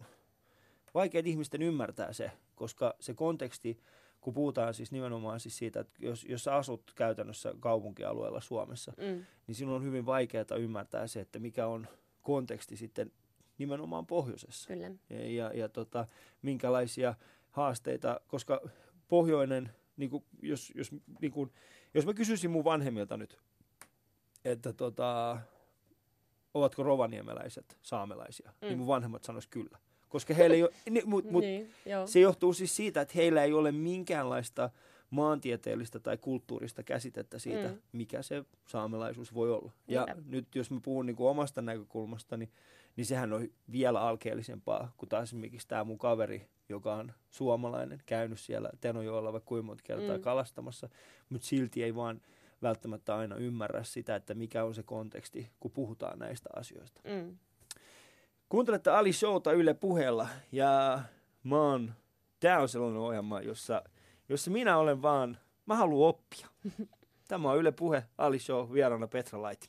vaikea ihmisten ymmärtää se, koska se konteksti, kun puhutaan siis nimenomaan siis siitä, että jos, jos sä asut käytännössä kaupunkialueella Suomessa, mm. niin sinun on hyvin vaikeaa ymmärtää se, että mikä on konteksti sitten nimenomaan pohjoisessa. Kyllä. Ja, ja, ja tota, minkälaisia haasteita, koska pohjoinen, niin kuin, jos, jos, niin kuin, jos mä kysyisin mun vanhemmilta nyt, että tota, ovatko rovaniemeläiset saamelaisia, niin mm. niin mun vanhemmat sanois kyllä. Koska heillä ei ole, niin, mut, mut niin, se johtuu siis siitä, että heillä ei ole minkäänlaista maantieteellistä tai kulttuurista käsitettä siitä, mm. mikä se saamelaisuus voi olla. Ja Niinpä. nyt jos mä puhun niin kuin omasta näkökulmasta, niin niin sehän on vielä alkeellisempaa kuin taas esimerkiksi tämä mun kaveri, joka on suomalainen, käynyt siellä Tenojoella vaikka kuinka monta kertaa mm. kalastamassa, mutta silti ei vaan välttämättä aina ymmärrä sitä, että mikä on se konteksti, kun puhutaan näistä asioista. Mm. Kuuntelette Ali Showta Yle puheella ja mä oon, tää on sellainen ohjelma, jossa, jossa minä olen vaan, mä haluan oppia. Tämä on Yle Puhe, Ali Show, vieraana Petra Laiti.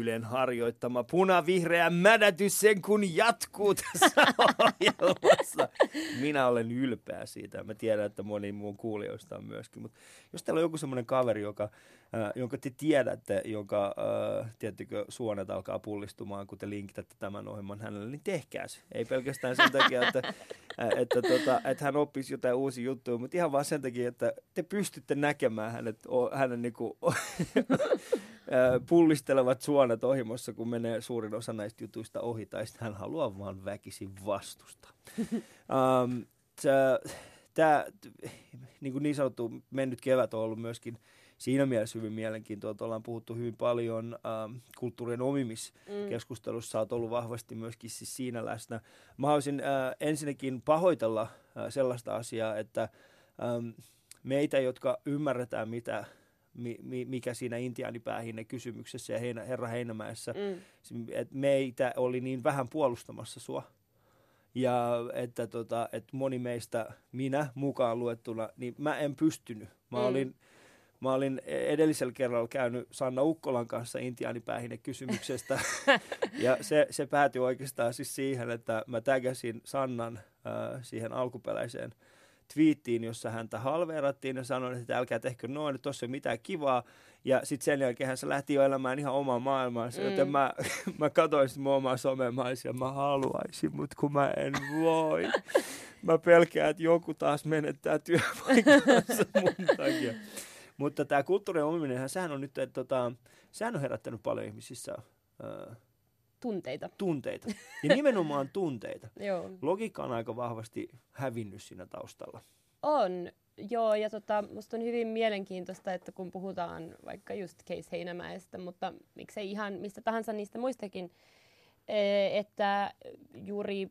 Ylen harjoittama punavihreä mädätys sen kun jatkuu tässä ohjelmassa. Minä olen ylpeä siitä. Mä tiedän, että moni muun kuulijoista on myöskin. Mutta jos teillä on joku semmoinen kaveri, joka, äh, jonka te tiedätte, jonka äh, tiettykö suonet alkaa pullistumaan, kun te linkitätte tämän ohjelman hänelle, niin tehkää se. Ei pelkästään sen takia, että, äh, että, tota, että hän oppisi jotain uusia juttuja, mutta ihan vaan sen takia, että te pystytte näkemään hänet, hänen niinku, pullistelevat suonet ohimossa, kun menee suurin osa näistä jutuista ohi, tai sitten hän haluaa vaan väkisin vastusta. um, Tämä niin, kuin niin sanottu mennyt kevät on ollut myöskin siinä mielessä hyvin mielenkiintoista. Ollaan puhuttu hyvin paljon ähm, kulttuurien omimiskeskustelussa. Mm. Olet ollut vahvasti myöskin siis siinä läsnä. Mä haluaisin äh, ensinnäkin pahoitella äh, sellaista asiaa, että ähm, meitä, jotka ymmärretään, mitä mi, mi, mikä siinä intiaanipäähinne kysymyksessä ja Heinä, Herra Heinämäessä, mm. että meitä oli niin vähän puolustamassa sua. Ja että, tota, että moni meistä, minä mukaan luettuna, niin mä en pystynyt. Mä mm. olin Mä olin edellisellä kerralla käynyt Sanna Ukkolan kanssa intiaanipäähine kysymyksestä. ja se, se päätyi oikeastaan siis siihen, että mä tägäsin Sannan äh, siihen alkuperäiseen twiittiin, jossa häntä halveerattiin ja sanoin, että älkää tehkö noin, että tuossa ei mitään kivaa. Ja sitten sen jälkeen hän lähti jo elämään ihan omaa maailmaansa, mm. joten mä, mä katsoin sitten mun omaa somemaisia, mä haluaisin, mutta kun mä en voi. Mä pelkään, että joku taas menettää työpaikkansa mun takia. Mutta tämä kulttuurin omiminen, sehän on nyt, että tota, sehän on herättänyt paljon ihmisissä äh, tunteita. Tunteita. Ja nimenomaan tunteita. Joo. Logiikka on aika vahvasti hävinnyt siinä taustalla. On, joo, ja tota, musta on hyvin mielenkiintoista, että kun puhutaan vaikka just Case Heinämäestä, mutta miksei ihan mistä tahansa niistä muistakin, e, että juuri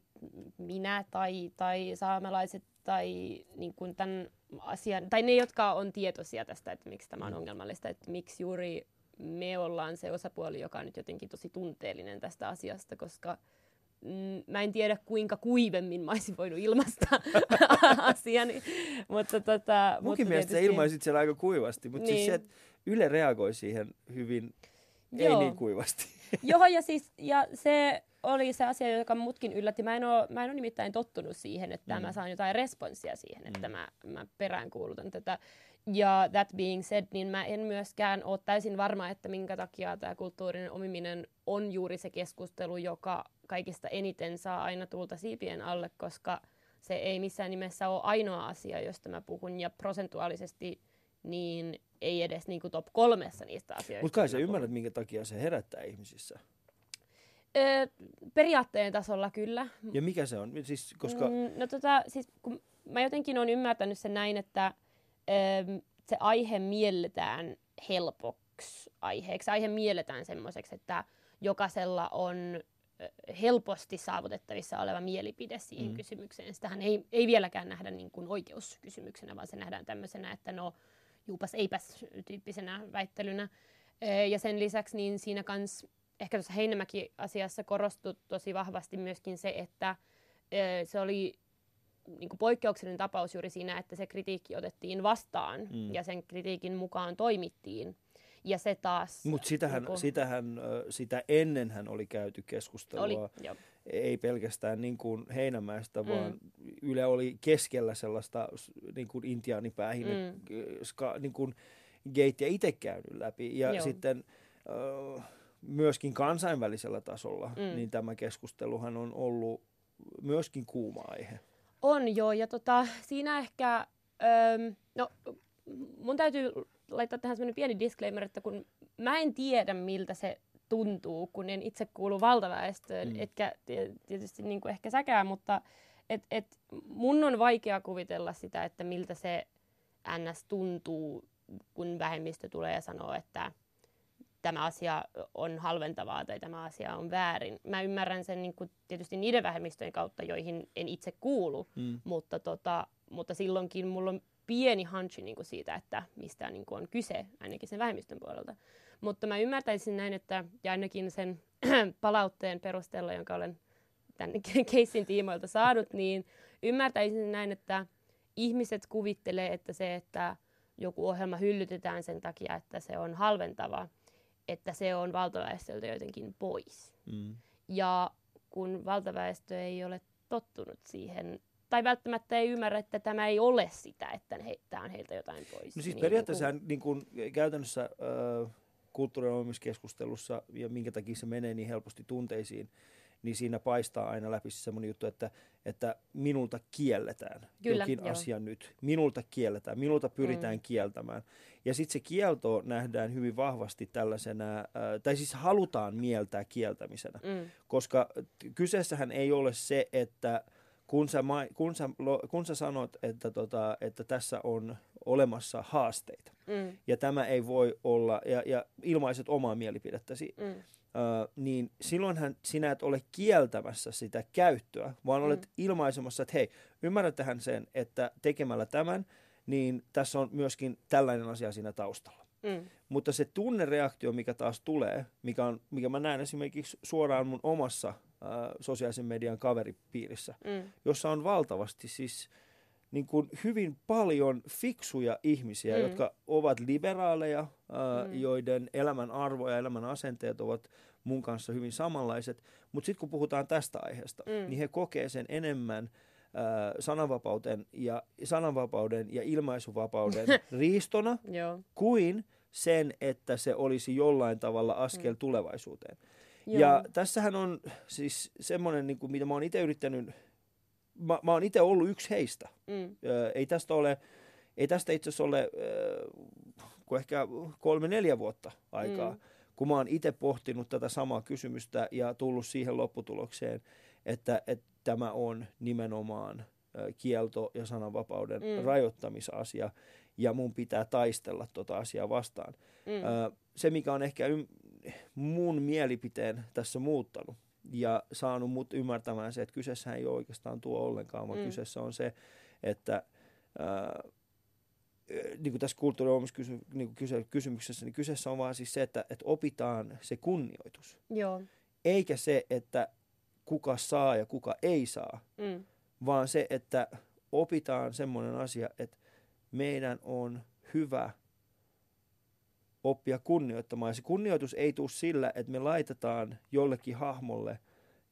minä tai, tai saamelaiset tai niin kuin tämän asian, tai ne, jotka on tietoisia tästä, että miksi tämä on mm. ongelmallista, että miksi juuri me ollaan se osapuoli, joka on nyt jotenkin tosi tunteellinen tästä asiasta, koska mm, mä en tiedä kuinka kuivemmin mä olisin voinut ilmaista asiani. mutta tota, Munkin mutta mielestä tietysti... ilmaisit siellä aika kuivasti, mutta niin. siis se, että Yle reagoi siihen hyvin, Joo. ei niin kuivasti. Joo, ja, siis, ja se oli se asia, joka mutkin yllätti. Mä en ole, mä en ole nimittäin tottunut siihen, että mm. mä saan jotain responssia siihen, että mm. mä, mä peräänkuulutan tätä. Ja that being said, niin mä en myöskään ole täysin varma, että minkä takia tämä kulttuurinen omiminen on juuri se keskustelu, joka kaikista eniten saa aina tulta siipien alle, koska se ei missään nimessä ole ainoa asia, josta mä puhun. Ja prosentuaalisesti niin ei edes niin kuin top kolmessa niistä asioista. Mutta kai sä ymmärrät, minkä takia se herättää ihmisissä. Öö, periaatteen tasolla kyllä. Ja mikä se on? Siis, koska... Mm, no tota, siis kun mä jotenkin olen ymmärtänyt sen näin, että se aihe mielletään helpoksi aiheeksi. Aihe mielletään semmoiseksi, että jokaisella on helposti saavutettavissa oleva mielipide siihen mm. kysymykseen. Sitähän ei, ei vieläkään nähdä niin kuin oikeuskysymyksenä, vaan se nähdään tämmöisenä, että no juupas eipäs tyyppisenä väittelynä. Ja sen lisäksi niin siinä kans ehkä tuossa Heinämäki-asiassa korostui tosi vahvasti myöskin se, että se oli niin kuin poikkeuksellinen tapaus juuri siinä, että se kritiikki otettiin vastaan mm. ja sen kritiikin mukaan toimittiin. Ja se taas... Mutta sitähän, niin sitähän, sitä ennenhän oli käyty keskustelua. Oli, jo. Ei pelkästään niin kuin Heinämäestä, mm. vaan Yle oli keskellä sellaista niin kuin intiaanipäähin mm. ska, niin kuin geittiä itse käynyt läpi. Ja Joo. sitten... Uh, myöskin kansainvälisellä tasolla, mm. niin tämä keskusteluhan on ollut myöskin kuuma aihe. On joo, ja tota, siinä ehkä, öö, no mun täytyy laittaa tähän semmoinen pieni disclaimer, että kun mä en tiedä miltä se tuntuu, kun en itse kuulu valtaväestöön, mm. etkä tietysti niin kuin ehkä säkään, mutta et, et mun on vaikea kuvitella sitä, että miltä se NS tuntuu, kun vähemmistö tulee ja sanoo, että tämä asia on halventavaa tai tämä asia on väärin. Mä ymmärrän sen niin kuin, tietysti niiden vähemmistöjen kautta, joihin en itse kuulu, mm. mutta, tota, mutta silloinkin mulla on pieni hunchi niin kuin siitä, että mistä niin kuin on kyse, ainakin sen vähemmistön puolelta. Mutta mä ymmärtäisin näin, että ja ainakin sen palautteen perusteella, jonka olen tämän keissin tiimoilta saanut, niin ymmärtäisin näin, että ihmiset kuvittelee, että se, että joku ohjelma hyllytetään sen takia, että se on halventava, että se on valtaväestöltä jotenkin pois. Mm. Ja kun valtaväestö ei ole tottunut siihen, tai välttämättä ei ymmärrä, että tämä ei ole sitä, että he, tämä on heiltä jotain pois. No siis niin, periaatteessa niin kun... niin kun, käytännössä äh, kulttuurioimiskeskustelussa, ja minkä takia se menee niin helposti tunteisiin, niin siinä paistaa aina läpi semmoinen juttu, että, että minulta kielletään Kyllä, jokin joo. asia nyt. Minulta kielletään, minulta pyritään mm. kieltämään. Ja sitten se kielto nähdään hyvin vahvasti tällaisena, äh, tai siis halutaan mieltää kieltämisenä, mm. koska kyseessähän ei ole se, että kun sä, kun sä, kun sä sanot, että, tota, että tässä on olemassa haasteita, mm. ja tämä ei voi olla, ja, ja ilmaiset omaa mielipidettäsi, mm Uh, niin silloinhan sinä et ole kieltämässä sitä käyttöä, vaan olet mm. ilmaisemassa, että hei, ymmärrätähän sen, että tekemällä tämän, niin tässä on myöskin tällainen asia siinä taustalla. Mm. Mutta se tunnereaktio, mikä taas tulee, mikä, on, mikä mä näen esimerkiksi suoraan mun omassa uh, sosiaalisen median kaveripiirissä, mm. jossa on valtavasti siis niin kuin hyvin paljon fiksuja ihmisiä, mm. jotka ovat liberaaleja, ää, mm. joiden elämän arvo ja elämän asenteet ovat mun kanssa hyvin samanlaiset. Mutta sitten kun puhutaan tästä aiheesta, mm. niin he kokee sen enemmän ää, sananvapauden, ja, sananvapauden ja ilmaisuvapauden riistona kuin sen, että se olisi jollain tavalla askel mm. tulevaisuuteen. Joo. Ja tässähän on siis semmoinen, niin kuin, mitä mä oon itse yrittänyt mä, mä oon itse ollut yksi heistä. Mm. Ö, ei tästä ole, ei tästä itse asiassa ole ö, kuin ehkä kolme-neljä vuotta aikaa, mm. kun mä oon itse pohtinut tätä samaa kysymystä ja tullut siihen lopputulokseen, että, että tämä on nimenomaan kielto- ja sananvapauden mm. rajoittamisasia, ja mun pitää taistella tuota asiaa vastaan. Mm. Se, mikä on ehkä mun mielipiteen tässä muuttanut, ja saanut mut ymmärtämään se, että kyseessä ei ole oikeastaan tuo ollenkaan, vaan mm. kyseessä on se, että ää, niin kuin tässä kulttuuriohjelmassa niin kysymyksessä, niin kyseessä on vaan siis se, että, että opitaan se kunnioitus. Joo. Eikä se, että kuka saa ja kuka ei saa, mm. vaan se, että opitaan semmoinen asia, että meidän on hyvä oppia kunnioittamaan. Ja se kunnioitus ei tule sillä, että me laitetaan jollekin hahmolle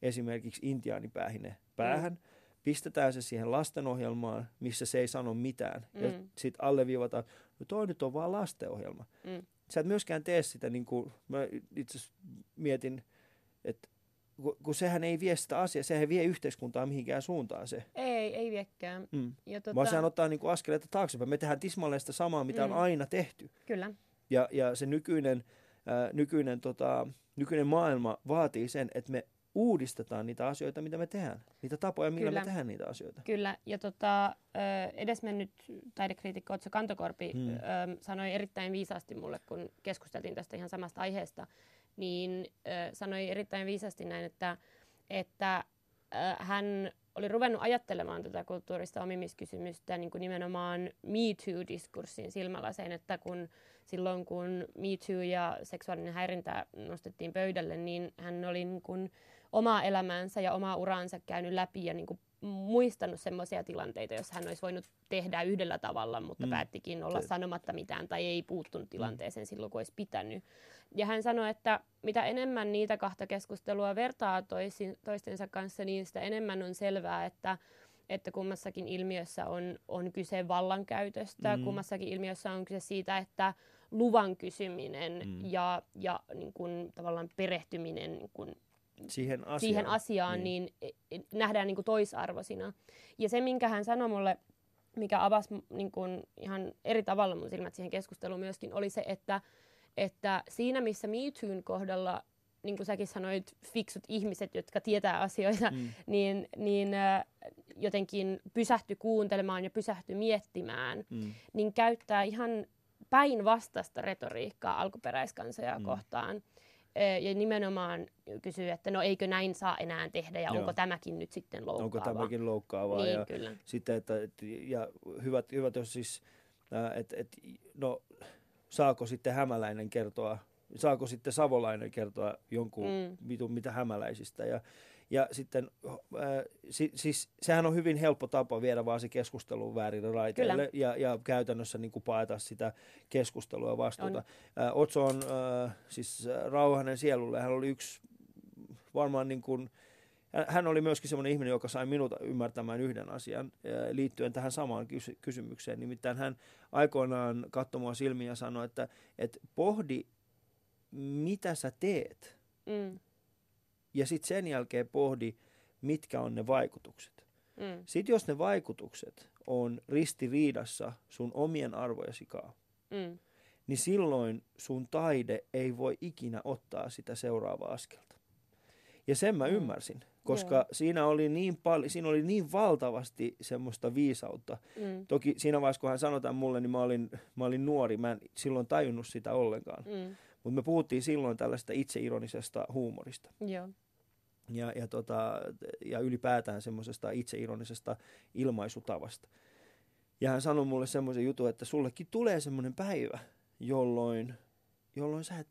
esimerkiksi intiaanipäähine päähän, mm. pistetään se siihen lastenohjelmaan, missä se ei sano mitään. Mm. Ja sitten alleviivataan, no toi nyt on vaan lastenohjelma. Mm. Sä et myöskään tee sitä, niin kuin mä itse mietin, että kun sehän ei vie sitä asiaa, sehän ei vie yhteiskuntaa mihinkään suuntaan se. Ei, ei viekään. Mm. Ja tota... Vaan sehän ottaa niin kuin askeleita taaksepäin. Me tehdään tismalleen sitä samaa, mitä mm. on aina tehty. Kyllä. Ja, ja se nykyinen, ää, nykyinen, tota, nykyinen maailma vaatii sen, että me uudistetaan niitä asioita, mitä me tehdään. Niitä tapoja, millä Kyllä. me tehdään niitä asioita. Kyllä, ja tota, edesmennyt taidekriitikko Otso Kantokorpi hmm. sanoi erittäin viisaasti mulle, kun keskusteltiin tästä ihan samasta aiheesta, niin sanoi erittäin viisaasti näin, että, että hän oli ruvennut ajattelemaan tätä kulttuurista omimiskysymystä niin kuin nimenomaan Me Too-diskurssin silmälaseen, että kun silloin kun Me Too ja seksuaalinen häirintä nostettiin pöydälle, niin hän oli niin kuin omaa elämäänsä ja omaa uraansa käynyt läpi ja niin kuin muistanut semmoisia tilanteita, jos hän olisi voinut tehdä yhdellä tavalla, mutta mm. päättikin olla sanomatta mitään tai ei puuttunut tilanteeseen mm. silloin, kun olisi pitänyt. Ja hän sanoi, että mitä enemmän niitä kahta keskustelua vertaa toisin, toistensa kanssa, niin sitä enemmän on selvää, että, että kummassakin ilmiössä on, on kyse vallankäytöstä, mm. kummassakin ilmiössä on kyse siitä, että luvan kysyminen mm. ja, ja niin kuin, tavallaan perehtyminen niin kuin, siihen asiaan, siihen asiaan niin. niin e, e, nähdään niin kuin toisarvoisina. Ja se, minkä hän sanoi mulle, mikä avasi niin kuin, ihan eri tavalla mun silmät siihen keskusteluun myöskin, oli se, että, että siinä missä MeToon kohdalla niin kuin säkin sanoit, fiksut ihmiset, jotka tietää asioita, mm. niin, niin äh, jotenkin pysähty kuuntelemaan ja pysähty miettimään, mm. niin käyttää ihan päinvastaista retoriikkaa alkuperäiskansoja mm. kohtaan. Ja nimenomaan kysyy, että no eikö näin saa enää tehdä ja Joo. onko tämäkin nyt sitten loukkaavaa. Onko tämäkin loukkaavaa. Niin, ja kyllä. Sitten, että, ja hyvät, hyvät jos siis, että et, no saako sitten hämäläinen kertoa, saako sitten savolainen kertoa jonkun mm. mitä hämäläisistä. Ja, Ja sitten, äh, si, siis sehän on hyvin helppo tapa viedä vaan se keskustelu väärille raiteille ja, ja käytännössä niin kuin paeta sitä keskustelua vastuuta. Äh, Otso on äh, siis äh, rauhanen sielulle, hän oli yksi varmaan niin kuin, hän oli myöskin sellainen ihminen, joka sai minut ymmärtämään yhden asian äh, liittyen tähän samaan kysy- kysymykseen. Nimittäin hän aikoinaan katsoi mua silmiä ja sanoi, että, että pohdi, mitä sä teet. Mm ja sitten sen jälkeen pohdi, mitkä on ne vaikutukset. Mm. Sitten jos ne vaikutukset on ristiriidassa sun omien arvojesi kanssa, mm. niin silloin sun taide ei voi ikinä ottaa sitä seuraavaa askelta. Ja sen mä mm. ymmärsin, koska yeah. siinä oli niin paljon, siinä oli niin valtavasti semmoista viisautta. Mm. Toki siinä vaiheessa, kun hän sanoi tämän mulle, niin mä olin, mä olin nuori, mä en silloin tajunnut sitä ollenkaan. Mm. Mutta me puhuttiin silloin tällaista itseironisesta huumorista. Joo ja, ja, tota, ja ylipäätään semmoisesta itseironisesta ilmaisutavasta. Ja hän sanoi mulle semmoisen jutun, että sullekin tulee semmoinen päivä, jolloin, jolloin, sä et,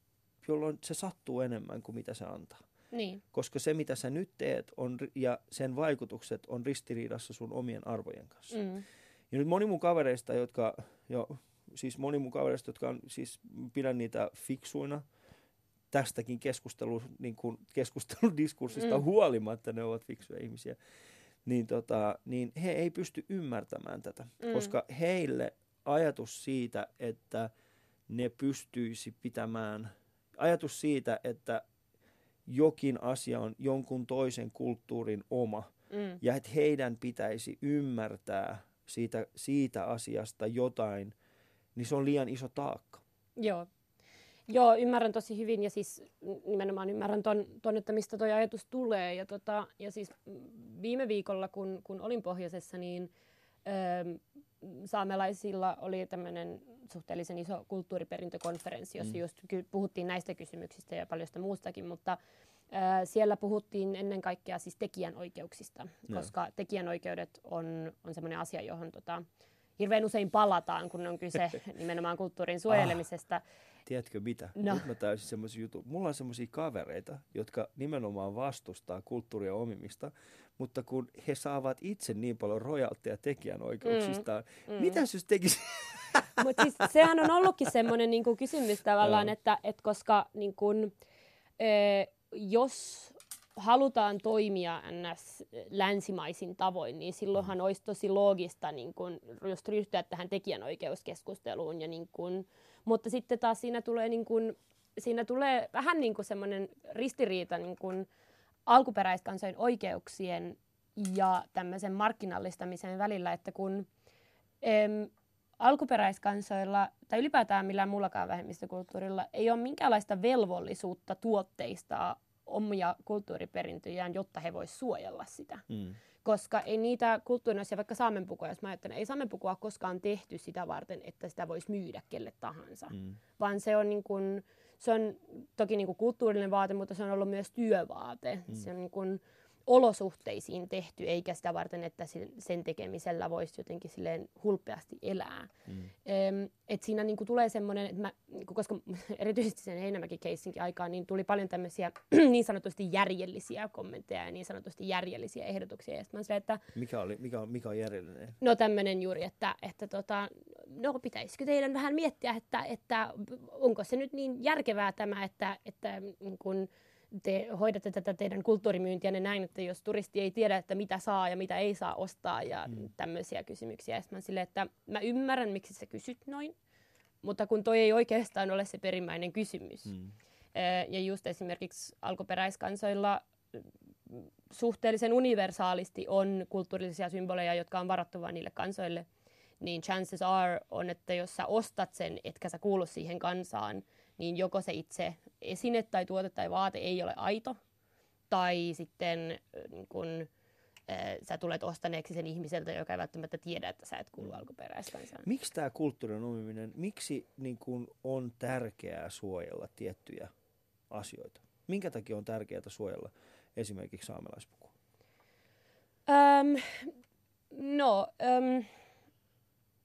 jolloin se sattuu enemmän kuin mitä se antaa. Niin. Koska se, mitä sä nyt teet on, ja sen vaikutukset on ristiriidassa sun omien arvojen kanssa. Mm. Ja nyt moni mun kavereista, jotka, jo, siis moni mun kavereista, jotka on, siis pidän niitä fiksuina – tästäkin keskustelu, niin kuin keskusteludiskurssista mm. huolimatta ne ovat fiksuja ihmisiä, niin, tota, niin he ei pysty ymmärtämään tätä, mm. koska heille ajatus siitä, että ne pystyisi pitämään, ajatus siitä, että jokin asia on jonkun toisen kulttuurin oma mm. ja että heidän pitäisi ymmärtää siitä, siitä asiasta jotain, niin se on liian iso taakka. Joo, Joo, ymmärrän tosi hyvin ja siis nimenomaan ymmärrän ton, ton että mistä tuo ajatus tulee. Ja, tota, ja siis viime viikolla, kun, kun olin pohjoisessa, niin ö, saamelaisilla oli tämmöinen suhteellisen iso kulttuuriperintökonferenssi, jossa mm. just puhuttiin näistä kysymyksistä ja paljon muustakin, mutta ö, siellä puhuttiin ennen kaikkea siis tekijänoikeuksista, no. koska tekijänoikeudet on, on semmoinen asia, johon tota, hirveän usein palataan, kun on kyse nimenomaan kulttuurin suojelemisesta. Ah tiedätkö mitä? No. Nyt mä täysin semmoisen jutun. Mulla on semmoisia kavereita, jotka nimenomaan vastustaa kulttuuria omimista, mutta kun he saavat itse niin paljon rojalteja tekijänoikeuksistaan, mm. Mm. mitä jos tekisi? Mutta siis sehän on ollutkin semmoinen niinku kysymys tavallaan, että et koska niinku, e, jos halutaan toimia ns. länsimaisin tavoin, niin silloinhan olisi tosi loogista niin kun, just ryhtyä tähän tekijänoikeuskeskusteluun ja niin kun, mutta sitten taas siinä tulee, niin kuin, siinä tulee vähän niin semmoinen ristiriita niin kuin alkuperäiskansojen oikeuksien ja tämmöisen markkinallistamisen välillä, että kun em, alkuperäiskansoilla tai ylipäätään millään muullakaan vähemmistökulttuurilla ei ole minkäänlaista velvollisuutta tuotteistaa omia kulttuuriperintöjään, jotta he voisivat suojella sitä. Mm koska ei niitä kulttuurinoisia, vaikka saamenpukua, jos mä ajattelen, ei saamenpukua koskaan tehty sitä varten, että sitä voisi myydä kelle tahansa, mm. vaan se on, niin kun, se on toki niin kulttuurinen vaate, mutta se on ollut myös työvaate. Mm. Se on niin kun, olosuhteisiin tehty, eikä sitä varten, että sen tekemisellä voisi jotenkin silleen hulpeasti elää. Mm. et siinä niinku tulee semmoinen, että mä, niinku, koska erityisesti sen Heinämäki-keissinkin aikaan, niin tuli paljon tämmöisiä niin sanotusti järjellisiä kommentteja ja niin sanotusti järjellisiä ehdotuksia. Ja mä että, mikä, oli, mikä, mikä on järjellinen? No tämmöinen juuri, että, että tota, no pitäisikö teidän vähän miettiä, että, että onko se nyt niin järkevää tämä, että, että niin kun, te hoidatte tätä teidän kulttuurimyyntiä näin, että jos turisti ei tiedä, että mitä saa ja mitä ei saa ostaa ja mm. tämmöisiä kysymyksiä. Ja mä sille, että mä ymmärrän, miksi sä kysyt noin, mutta kun toi ei oikeastaan ole se perimmäinen kysymys. Mm. Ja just esimerkiksi alkuperäiskansoilla suhteellisen universaalisti on kulttuurillisia symboleja, jotka on varattu vain niille kansoille, niin chances are on, että jos sä ostat sen, etkä sä kuulu siihen kansaan, niin joko se itse esine tai tuote tai vaate ei ole aito, tai sitten niin kun, sä tulet ostaneeksi sen ihmiseltä, joka ei välttämättä tiedä, että sä et kuulu alkuperäiskansaan. Miksi tämä kulttuurin omiminen, miksi niin kun on tärkeää suojella tiettyjä asioita? Minkä takia on tärkeää suojella esimerkiksi saamelaispukua? Um, no, um,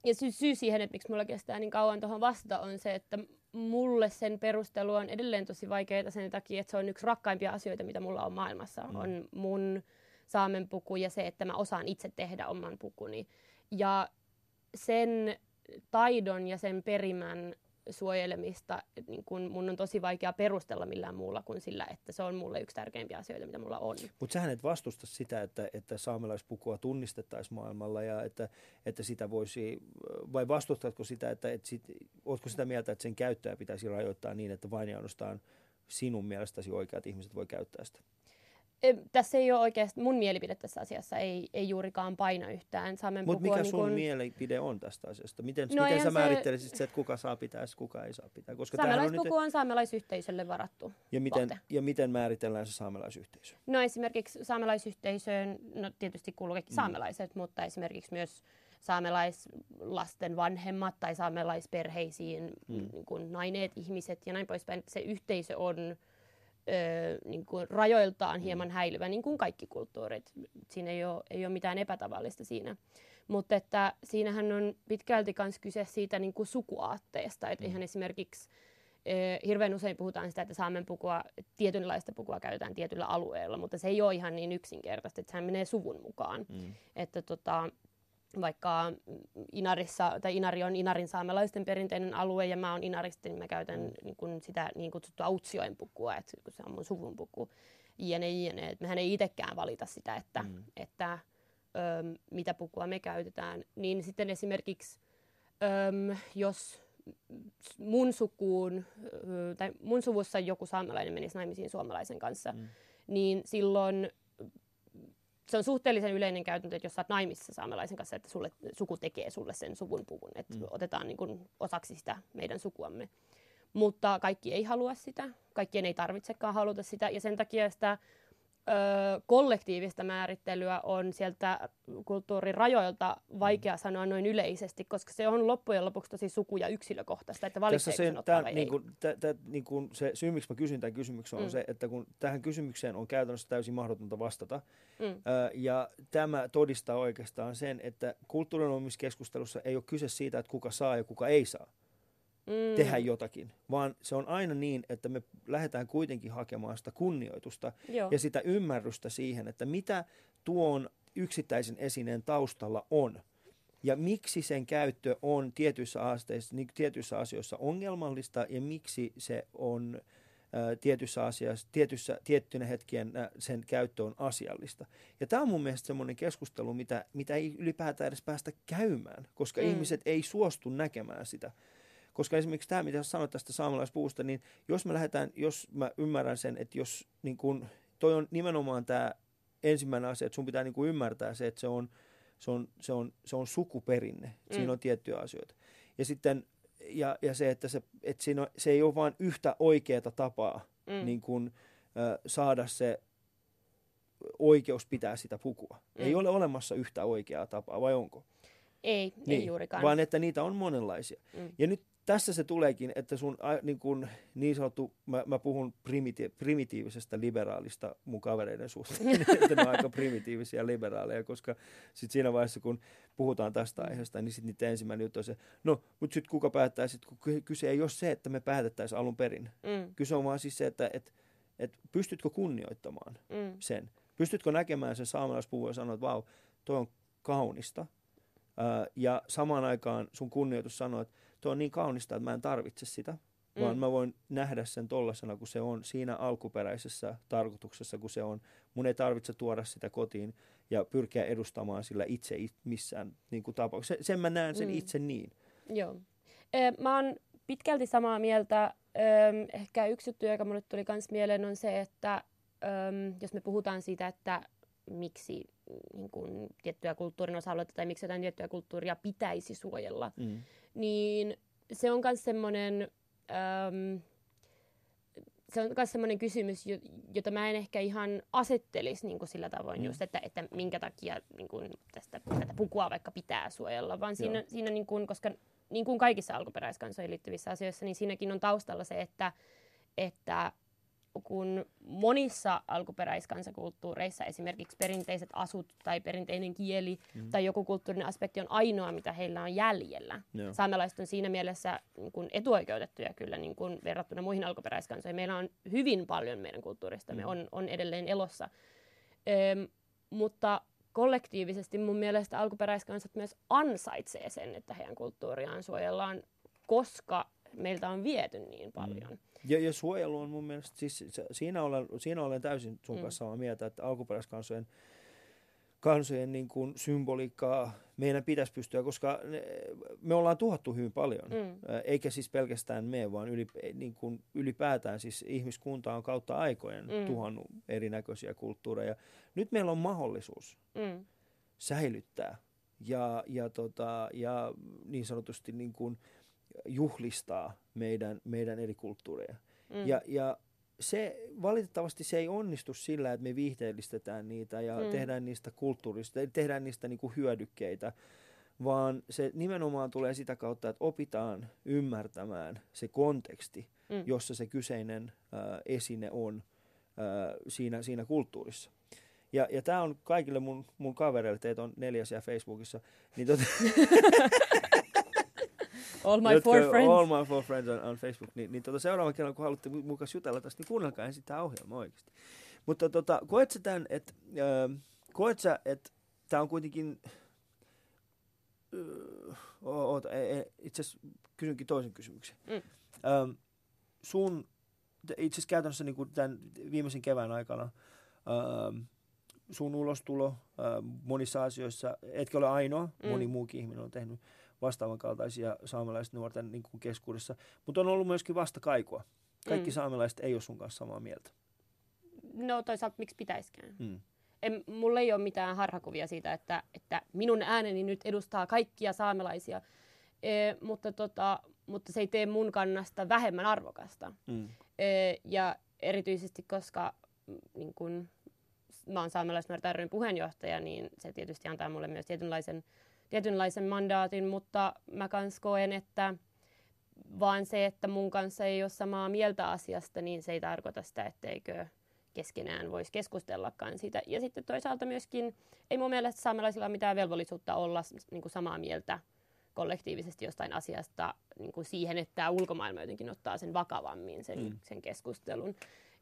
ja sy- syy siihen, että miksi mulla kestää niin kauan tuohon vastata, on se, että mulle sen perustelu on edelleen tosi vaikeaa sen takia, että se on yksi rakkaimpia asioita, mitä mulla on maailmassa. Mm. On mun saamen puku ja se, että mä osaan itse tehdä oman pukuni. Ja sen taidon ja sen perimän suojelemista niin kun mun on tosi vaikea perustella millään muulla kuin sillä, että se on mulle yksi tärkeimpiä asioita, mitä mulla on. Mutta sähän et vastusta sitä, että, että saamelaispukua tunnistettaisiin maailmalla ja että, että sitä voisi, vai vastustatko sitä, että, että sit, ootko sitä mieltä, että sen käyttöä pitäisi rajoittaa niin, että vain ja ainoastaan sinun mielestäsi oikeat ihmiset voi käyttää sitä? Tässä ei ole oikeasti, mun mielipide tässä asiassa ei, ei juurikaan paina yhtään. Mutta mikä sun niin kun... mielipide on tästä asiasta? Miten, no miten sä se... määrittelisit se, että kuka saa pitää kuka ei saa pitää? Koska Saamelaispuku on, nyt... on saamelaisyhteisölle varattu ja miten, ja miten määritellään se saamelaisyhteisö? No esimerkiksi saamelaisyhteisöön, no tietysti kuuluu kaikki mm. saamelaiset, mutta esimerkiksi myös saamelaislasten vanhemmat tai saamelaisperheisiin mm. niin kuin naineet ihmiset ja näin poispäin. Se yhteisö on ö, niin kuin rajoiltaan mm. hieman häilyvä, niin kuin kaikki kulttuurit. Siinä ei ole, ei ole mitään epätavallista siinä. Mutta että siinähän on pitkälti myös kyse siitä niin kuin sukuaatteesta. Että mm. ihan esimerkiksi ö, hirveän usein puhutaan sitä, että saamen pukua, tietynlaista pukua käytetään tietyllä alueella, mutta se ei ole ihan niin yksinkertaista, että sehän menee suvun mukaan. Mm. Että tota, vaikka Inarissa, tai Inari on Inarin saamelaisten perinteinen alue ja mä oon Inarista, niin mä käytän niin kun sitä niin kutsuttua Utsioen pukua, että kun se on mun suvun puku, jne, jne. Et mehän ei itsekään valita sitä, että, mm. että ö, mitä pukua me käytetään. Niin sitten esimerkiksi, ö, jos mun sukuun, tai mun suvussa joku saamelainen menisi naimisiin suomalaisen kanssa, mm. niin silloin se on suhteellisen yleinen käytäntö, että jos sä oot naimissa saamelaisen kanssa, että sulle, suku tekee sulle sen suvun puvun, että mm. otetaan niin kuin osaksi sitä meidän sukuamme. Mutta kaikki ei halua sitä, kaikkien ei tarvitsekaan haluta sitä, ja sen takia sitä ö, kollektiivista määrittelyä on sieltä kulttuurin rajoilta vaikea mm. sanoa noin yleisesti, koska se on loppujen lopuksi tosi suku- ja yksilökohtaista, että valitseeko se, tämän, niin kuin, tä, tä, niin kuin se syy, miksi mä kysyn tämän kysymyksen, on mm. se, että kun tähän kysymykseen on käytännössä täysin mahdotonta vastata, mm. ö, ja tämä todistaa oikeastaan sen, että kulttuurin keskustelussa ei ole kyse siitä, että kuka saa ja kuka ei saa mm. tehdä jotakin, vaan se on aina niin, että me lähdetään kuitenkin hakemaan sitä kunnioitusta Joo. ja sitä ymmärrystä siihen, että mitä tuon yksittäisen esineen taustalla on ja miksi sen käyttö on tietyissä, asteissa, niin tietyissä asioissa ongelmallista ja miksi se on ä, tietyissä asioissa, tietyissä, tiettynä hetkien sen käyttö on asiallista. Ja tämä on mun mielestä semmoinen keskustelu, mitä, mitä ei ylipäätään edes päästä käymään, koska mm. ihmiset ei suostu näkemään sitä. Koska esimerkiksi tämä, mitä sanoit tästä saamelaispuusta, niin jos me lähdetään, jos mä ymmärrän sen, että jos niin kun, toi on nimenomaan tämä ensimmäinen asia, että sun pitää niin kuin ymmärtää se, että se on, se on, se on, se on sukuperinne. Mm. Siinä on tiettyjä asioita. Ja sitten ja, ja se, että, se, että siinä on, se ei ole vain yhtä oikeaa tapaa mm. niin kuin, äh, saada se oikeus pitää sitä pukua. Mm. Ei ole olemassa yhtä oikeaa tapaa, vai onko? Ei, niin, ei juurikaan. Vaan että niitä on monenlaisia. Mm. Ja nyt tässä se tuleekin, että sun niin, kun, niin sanottu, mä, mä puhun primiti- primitiivisesta liberaalista mun kavereiden suhteen, että ne on aika primitiivisia liberaaleja, koska sit siinä vaiheessa, kun puhutaan tästä aiheesta, niin sitten niiden ensimmäinen juttu on se, no, mutta sitten kuka päättää, sit, kun kyse ei ole se, että me päätettäisiin alun perin. Mm. Kyse on vaan siis se, että et, et pystytkö kunnioittamaan mm. sen. Pystytkö näkemään sen saamelaispuvun ja sanoa, että vau, toi on kaunista. Ää, ja samaan aikaan sun kunnioitus sanoo, että tuo on niin kaunista, että mä en tarvitse sitä, mm. vaan mä voin nähdä sen tollasena, kun se on siinä alkuperäisessä tarkoituksessa, kun se on. Mun ei tarvitse tuoda sitä kotiin ja pyrkiä edustamaan sillä itse missään niin kuin tapauksessa. Sen, mä näen sen mm. itse niin. Joo. mä oon pitkälti samaa mieltä. ehkä yksi juttu, joka mulle tuli myös mieleen, on se, että jos me puhutaan siitä, että miksi niin kuin, tiettyjä kulttuurin osa-alueita tai miksi jotain tiettyä kulttuuria pitäisi suojella, mm. Niin se on myös semmoinen, ähm, se on myös semmoinen kysymys, jota mä en ehkä ihan asettelisi niin kuin sillä tavoin mm. just, että, että minkä takia niin kuin tästä, tätä pukua vaikka pitää suojella, vaan siinä, siinä niin kuin, koska niin kuin kaikissa alkuperäiskansoihin liittyvissä asioissa, niin siinäkin on taustalla se, että, että kun monissa alkuperäiskansakulttuureissa esimerkiksi perinteiset asut tai perinteinen kieli mm. tai joku kulttuurinen aspekti on ainoa, mitä heillä on jäljellä. Joo. Saamelaiset on siinä mielessä niin kuin etuoikeutettuja kyllä niin kuin verrattuna muihin alkuperäiskansoihin. Meillä on hyvin paljon meidän kulttuuristamme, mm. on, on edelleen elossa. Öm, mutta kollektiivisesti mun mielestä alkuperäiskansat myös ansaitsee sen, että heidän kulttuuriaan suojellaan, koska meiltä on viety niin paljon. Mm. Ja, ja suojelu on mun mielestä, siis siinä olen, siinä olen täysin sun mm. kanssa samaa mieltä, että alkuperäiskansojen kansojen niin kuin symboliikkaa meidän pitäisi pystyä, koska me ollaan tuhattu hyvin paljon, mm. eikä siis pelkästään me, vaan yli, niin kuin ylipäätään siis ihmiskunta on kautta aikojen mm. tuhannut erinäköisiä kulttuureja. Nyt meillä on mahdollisuus mm. säilyttää ja, ja, tota, ja niin sanotusti niin kuin juhlistaa meidän, meidän eri kulttuureja. Mm. Ja, ja se, valitettavasti se ei onnistu sillä, että me viihteellistetään niitä ja mm. tehdään niistä kulttuurista, tehdään niistä niinku hyödykkeitä, vaan se nimenomaan tulee sitä kautta, että opitaan ymmärtämään se konteksti, mm. jossa se kyseinen äh, esine on äh, siinä, siinä kulttuurissa. Ja, ja tämä on kaikille mun, mun kavereille, teitä on neljäs ja Facebookissa, niin tota, All my jotka, four friends. All my four friends on, on Facebook. Niin, niin tota, seuraava kerran, kun haluatte mukaan jutella tästä, niin kuunnelkaa ensin tämä ohjelma oikeasti. Mutta tota, koet sä tämän, että äh, koet sä, että tämä on kuitenkin... Äh, oota, e, e, itse asiassa kysynkin toisen kysymyksen. Mm. Ähm, sun, itse asiassa käytännössä niin tämän viimeisen kevään aikana, ähm, sun ulostulo äh, monissa asioissa, etkä ole ainoa, mm. moni muukin ihminen on tehnyt vastaavan kaltaisia nuorten niin kuin keskuudessa. Mutta on ollut myöskin vastakaikua. Kaikki mm. saamelaiset ei ole sun kanssa samaa mieltä. No toisaalta miksi pitäisikään? Mm. En, mulla ei ole mitään harhakuvia siitä, että, että minun ääneni nyt edustaa kaikkia saamelaisia, e, mutta, tota, mutta se ei tee mun kannasta vähemmän arvokasta. Mm. E, ja erityisesti, koska mm, niin kun, mä oon saamelaisnuorten puheenjohtaja, niin se tietysti antaa mulle myös tietynlaisen tietynlaisen mandaatin, mutta mä kans koen, että vaan se, että mun kanssa ei ole samaa mieltä asiasta, niin se ei tarkoita sitä, etteikö keskenään voisi keskustellakaan siitä. Ja sitten toisaalta myöskin ei mun mielestä saamelaisilla ole mitään velvollisuutta olla niin kuin samaa mieltä kollektiivisesti jostain asiasta niin kuin siihen, että ulkomaailma jotenkin ottaa sen vakavammin, sen, mm. sen keskustelun.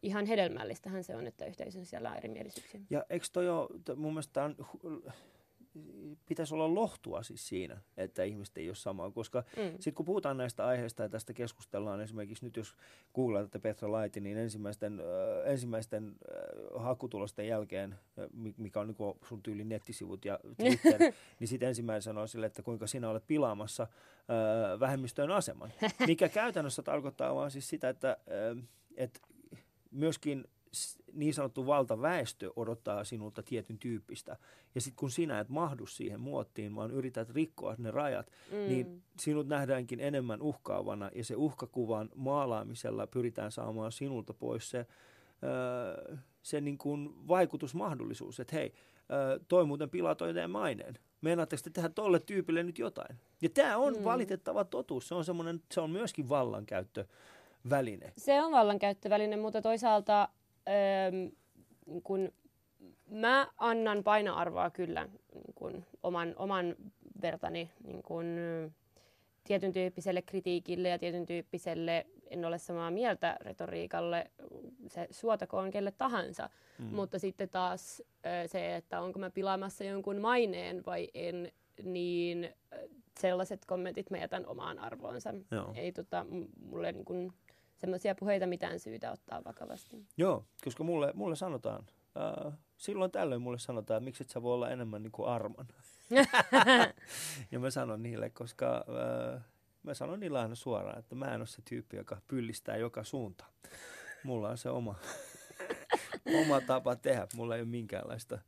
Ihan hedelmällistähän se on, että yhteisön siellä on erimielisyyksiä. Ja eikö toi ole, mun mielestä on pitäisi olla lohtua siis siinä, että ihmiset ei ole samaa, koska mm. sitten kun puhutaan näistä aiheista ja tästä keskustellaan esimerkiksi nyt jos googlaat Petra Laiti, niin ensimmäisten, äh, ensimmäisten äh, hakutulosten jälkeen, äh, mikä on niin sun tyylin nettisivut ja Twitter, niin sitten ensimmäinen sanoo sille, että kuinka sinä olet pilaamassa äh, vähemmistöön aseman, mikä käytännössä tarkoittaa vaan siis sitä, että äh, et myöskin niin sanottu valtaväestö odottaa sinulta tietyn tyyppistä. Ja sitten kun sinä et mahdu siihen muottiin, vaan yrität rikkoa ne rajat, mm. niin sinut nähdäänkin enemmän uhkaavana. Ja se uhkakuvan maalaamisella pyritään saamaan sinulta pois se, öö, se niin kuin vaikutusmahdollisuus, että hei, öö, toi muuten pilaa toi teidän maineen. Meinaatteko te tehdä tolle tyypille nyt jotain? Ja tämä on mm. valitettava totuus. Se on, se on myöskin vallankäyttö väline. Se on vallankäyttöväline, mutta toisaalta öö, kun mä annan painoarvoa kyllä niin kun oman, oman vertani niin kun, tietyn tyyppiselle kritiikille ja tietyn tyyppiselle en ole samaa mieltä retoriikalle, se suotakoon kelle tahansa. Mm. Mutta sitten taas se, että onko mä pilaamassa jonkun maineen vai en, niin sellaiset kommentit mä jätän omaan arvoonsa. Joo. Ei tota, mulle niin kun, semmoisia puheita mitään syytä ottaa vakavasti. Joo, koska mulle, mulle sanotaan, äh, silloin tällöin mulle sanotaan, että miksi et sä voi olla enemmän niin kuin Arman. ja mä sanon niille, koska äh, mä sanon niille aina suoraan, että mä en ole se tyyppi, joka pyllistää joka suuntaan. Mulla on se oma, oma tapa tehdä. Mulla ei ole minkäänlaista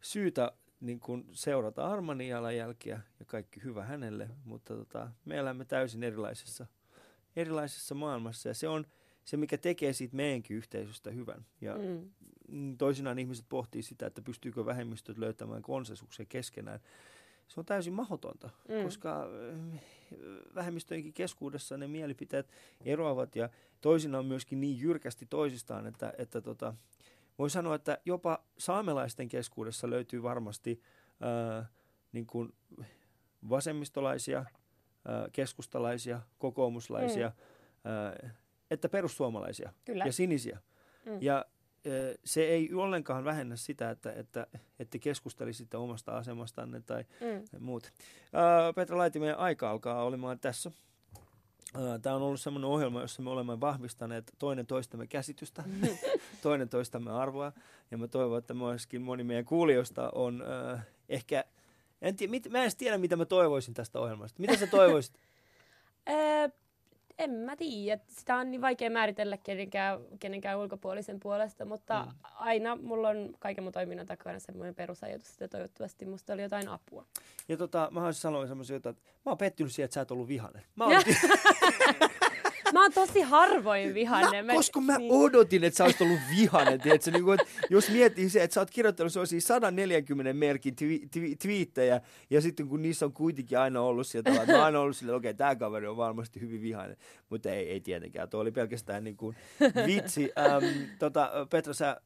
syytä niin kuin seurata Armanin jalanjälkiä ja kaikki hyvä hänelle, mutta tota, me elämme täysin erilaisessa erilaisessa maailmassa ja se on se, mikä tekee siitä meidänkin yhteisöstä hyvän. Ja mm. toisinaan ihmiset pohtii sitä, että pystyykö vähemmistöt löytämään konsensuksen keskenään. se on täysin mahdotonta, mm. koska vähemmistöjenkin keskuudessa ne mielipiteet eroavat ja toisinaan myöskin niin jyrkästi toisistaan, että, että tota, voi sanoa, että jopa saamelaisten keskuudessa löytyy varmasti ää, niin kuin vasemmistolaisia, keskustalaisia, kokoomuslaisia, mm. että perussuomalaisia Kyllä. ja sinisiä. Mm. Ja se ei ollenkaan vähennä sitä, että, että, että keskustelisitte omasta asemastanne tai mm. muut. Petra Laiti, meidän aika alkaa olemaan tässä. Tämä on ollut sellainen ohjelma, jossa me olemme vahvistaneet toinen toistamme käsitystä, toinen toistamme arvoa. Ja mä toivon, että myöskin moni meidän kuulijoista on ehkä, en tiedä, mit, mä en tiedä, mitä mä toivoisin tästä ohjelmasta. Mitä sä toivoisit? en mä tiedä. Sitä on niin vaikea määritellä kenenkään, kenenkään ulkopuolisen puolesta, mutta mm. aina mulla on kaiken mun toiminnan takana semmoinen perusajatus, että toivottavasti musta oli jotain apua. Ja tota, mä haluaisin sanoa semmoisia, että mä oon pettynyt siihen, että sä et ollut vihanen. Mä oon... Mä oon tosi harvoin vihainen. Mä, koska mä niin. odotin, että sä olisit ollut vihainen. Tiedätkö? Niin kuin, jos miettii se, että sä oot kirjoittanut sellaisia 140 merkin twi- twi- twiittejä, ja sitten kun niissä on kuitenkin aina ollut sieltä, että mä oon aina ollut silleen, okei, okay, tämä kaveri on varmasti hyvin vihainen. Mutta ei, ei tietenkään. Tuo oli pelkästään niin kuin vitsi. Ähm, tota, Petra, sä,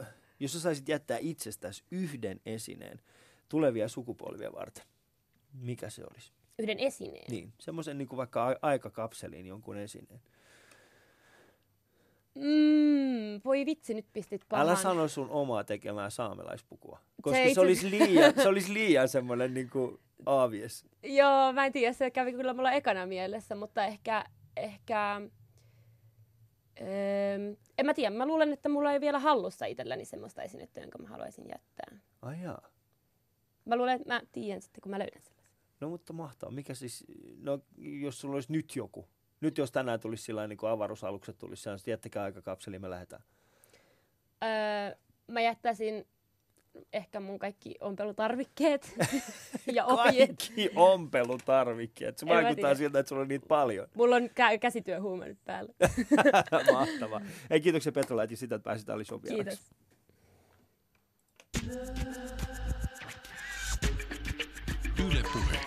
äh, jos sä saisit jättää itsestäsi yhden esineen tulevia sukupolvia varten, mikä se olisi? Yhden esineen? Niin, semmoisen niin kuin vaikka aikakapseliin jonkun esineen. Mm, voi vitsi, nyt pistit pahan. Älä sano sun omaa tekemää saamelaispukua, koska se, se, olisi, liian, se olisi liian semmoinen niin kuin aavies. Joo, mä en tiedä, se kävi kyllä mulla ekana mielessä, mutta ehkä, ehkä öö, en mä tiedä, mä luulen, että mulla ei vielä hallussa itselläni semmoista esinettä, jonka mä haluaisin jättää. Ai jaa. Mä luulen, että mä tiedän sitten, kun mä löydän sen. No mutta mahtavaa. Mikä siis, no jos sulla olisi nyt joku, nyt jos tänään tulisi sillä niin kuin avaruusalukset tulisi, niin jättäkää aika kapseli, me lähdetään. Öö, mä jättäisin ehkä mun kaikki ompelutarvikkeet ja ohjeet. Kaikki ompelutarvikkeet. Se vaikuttaa siltä, että sulla on niitä paljon. Mulla on kä- käsityöhuume nyt päällä. Mahtavaa. Hei, kiitoksia Petra Läti sitä, että pääsit Ali Kiitos. Yle Puhe.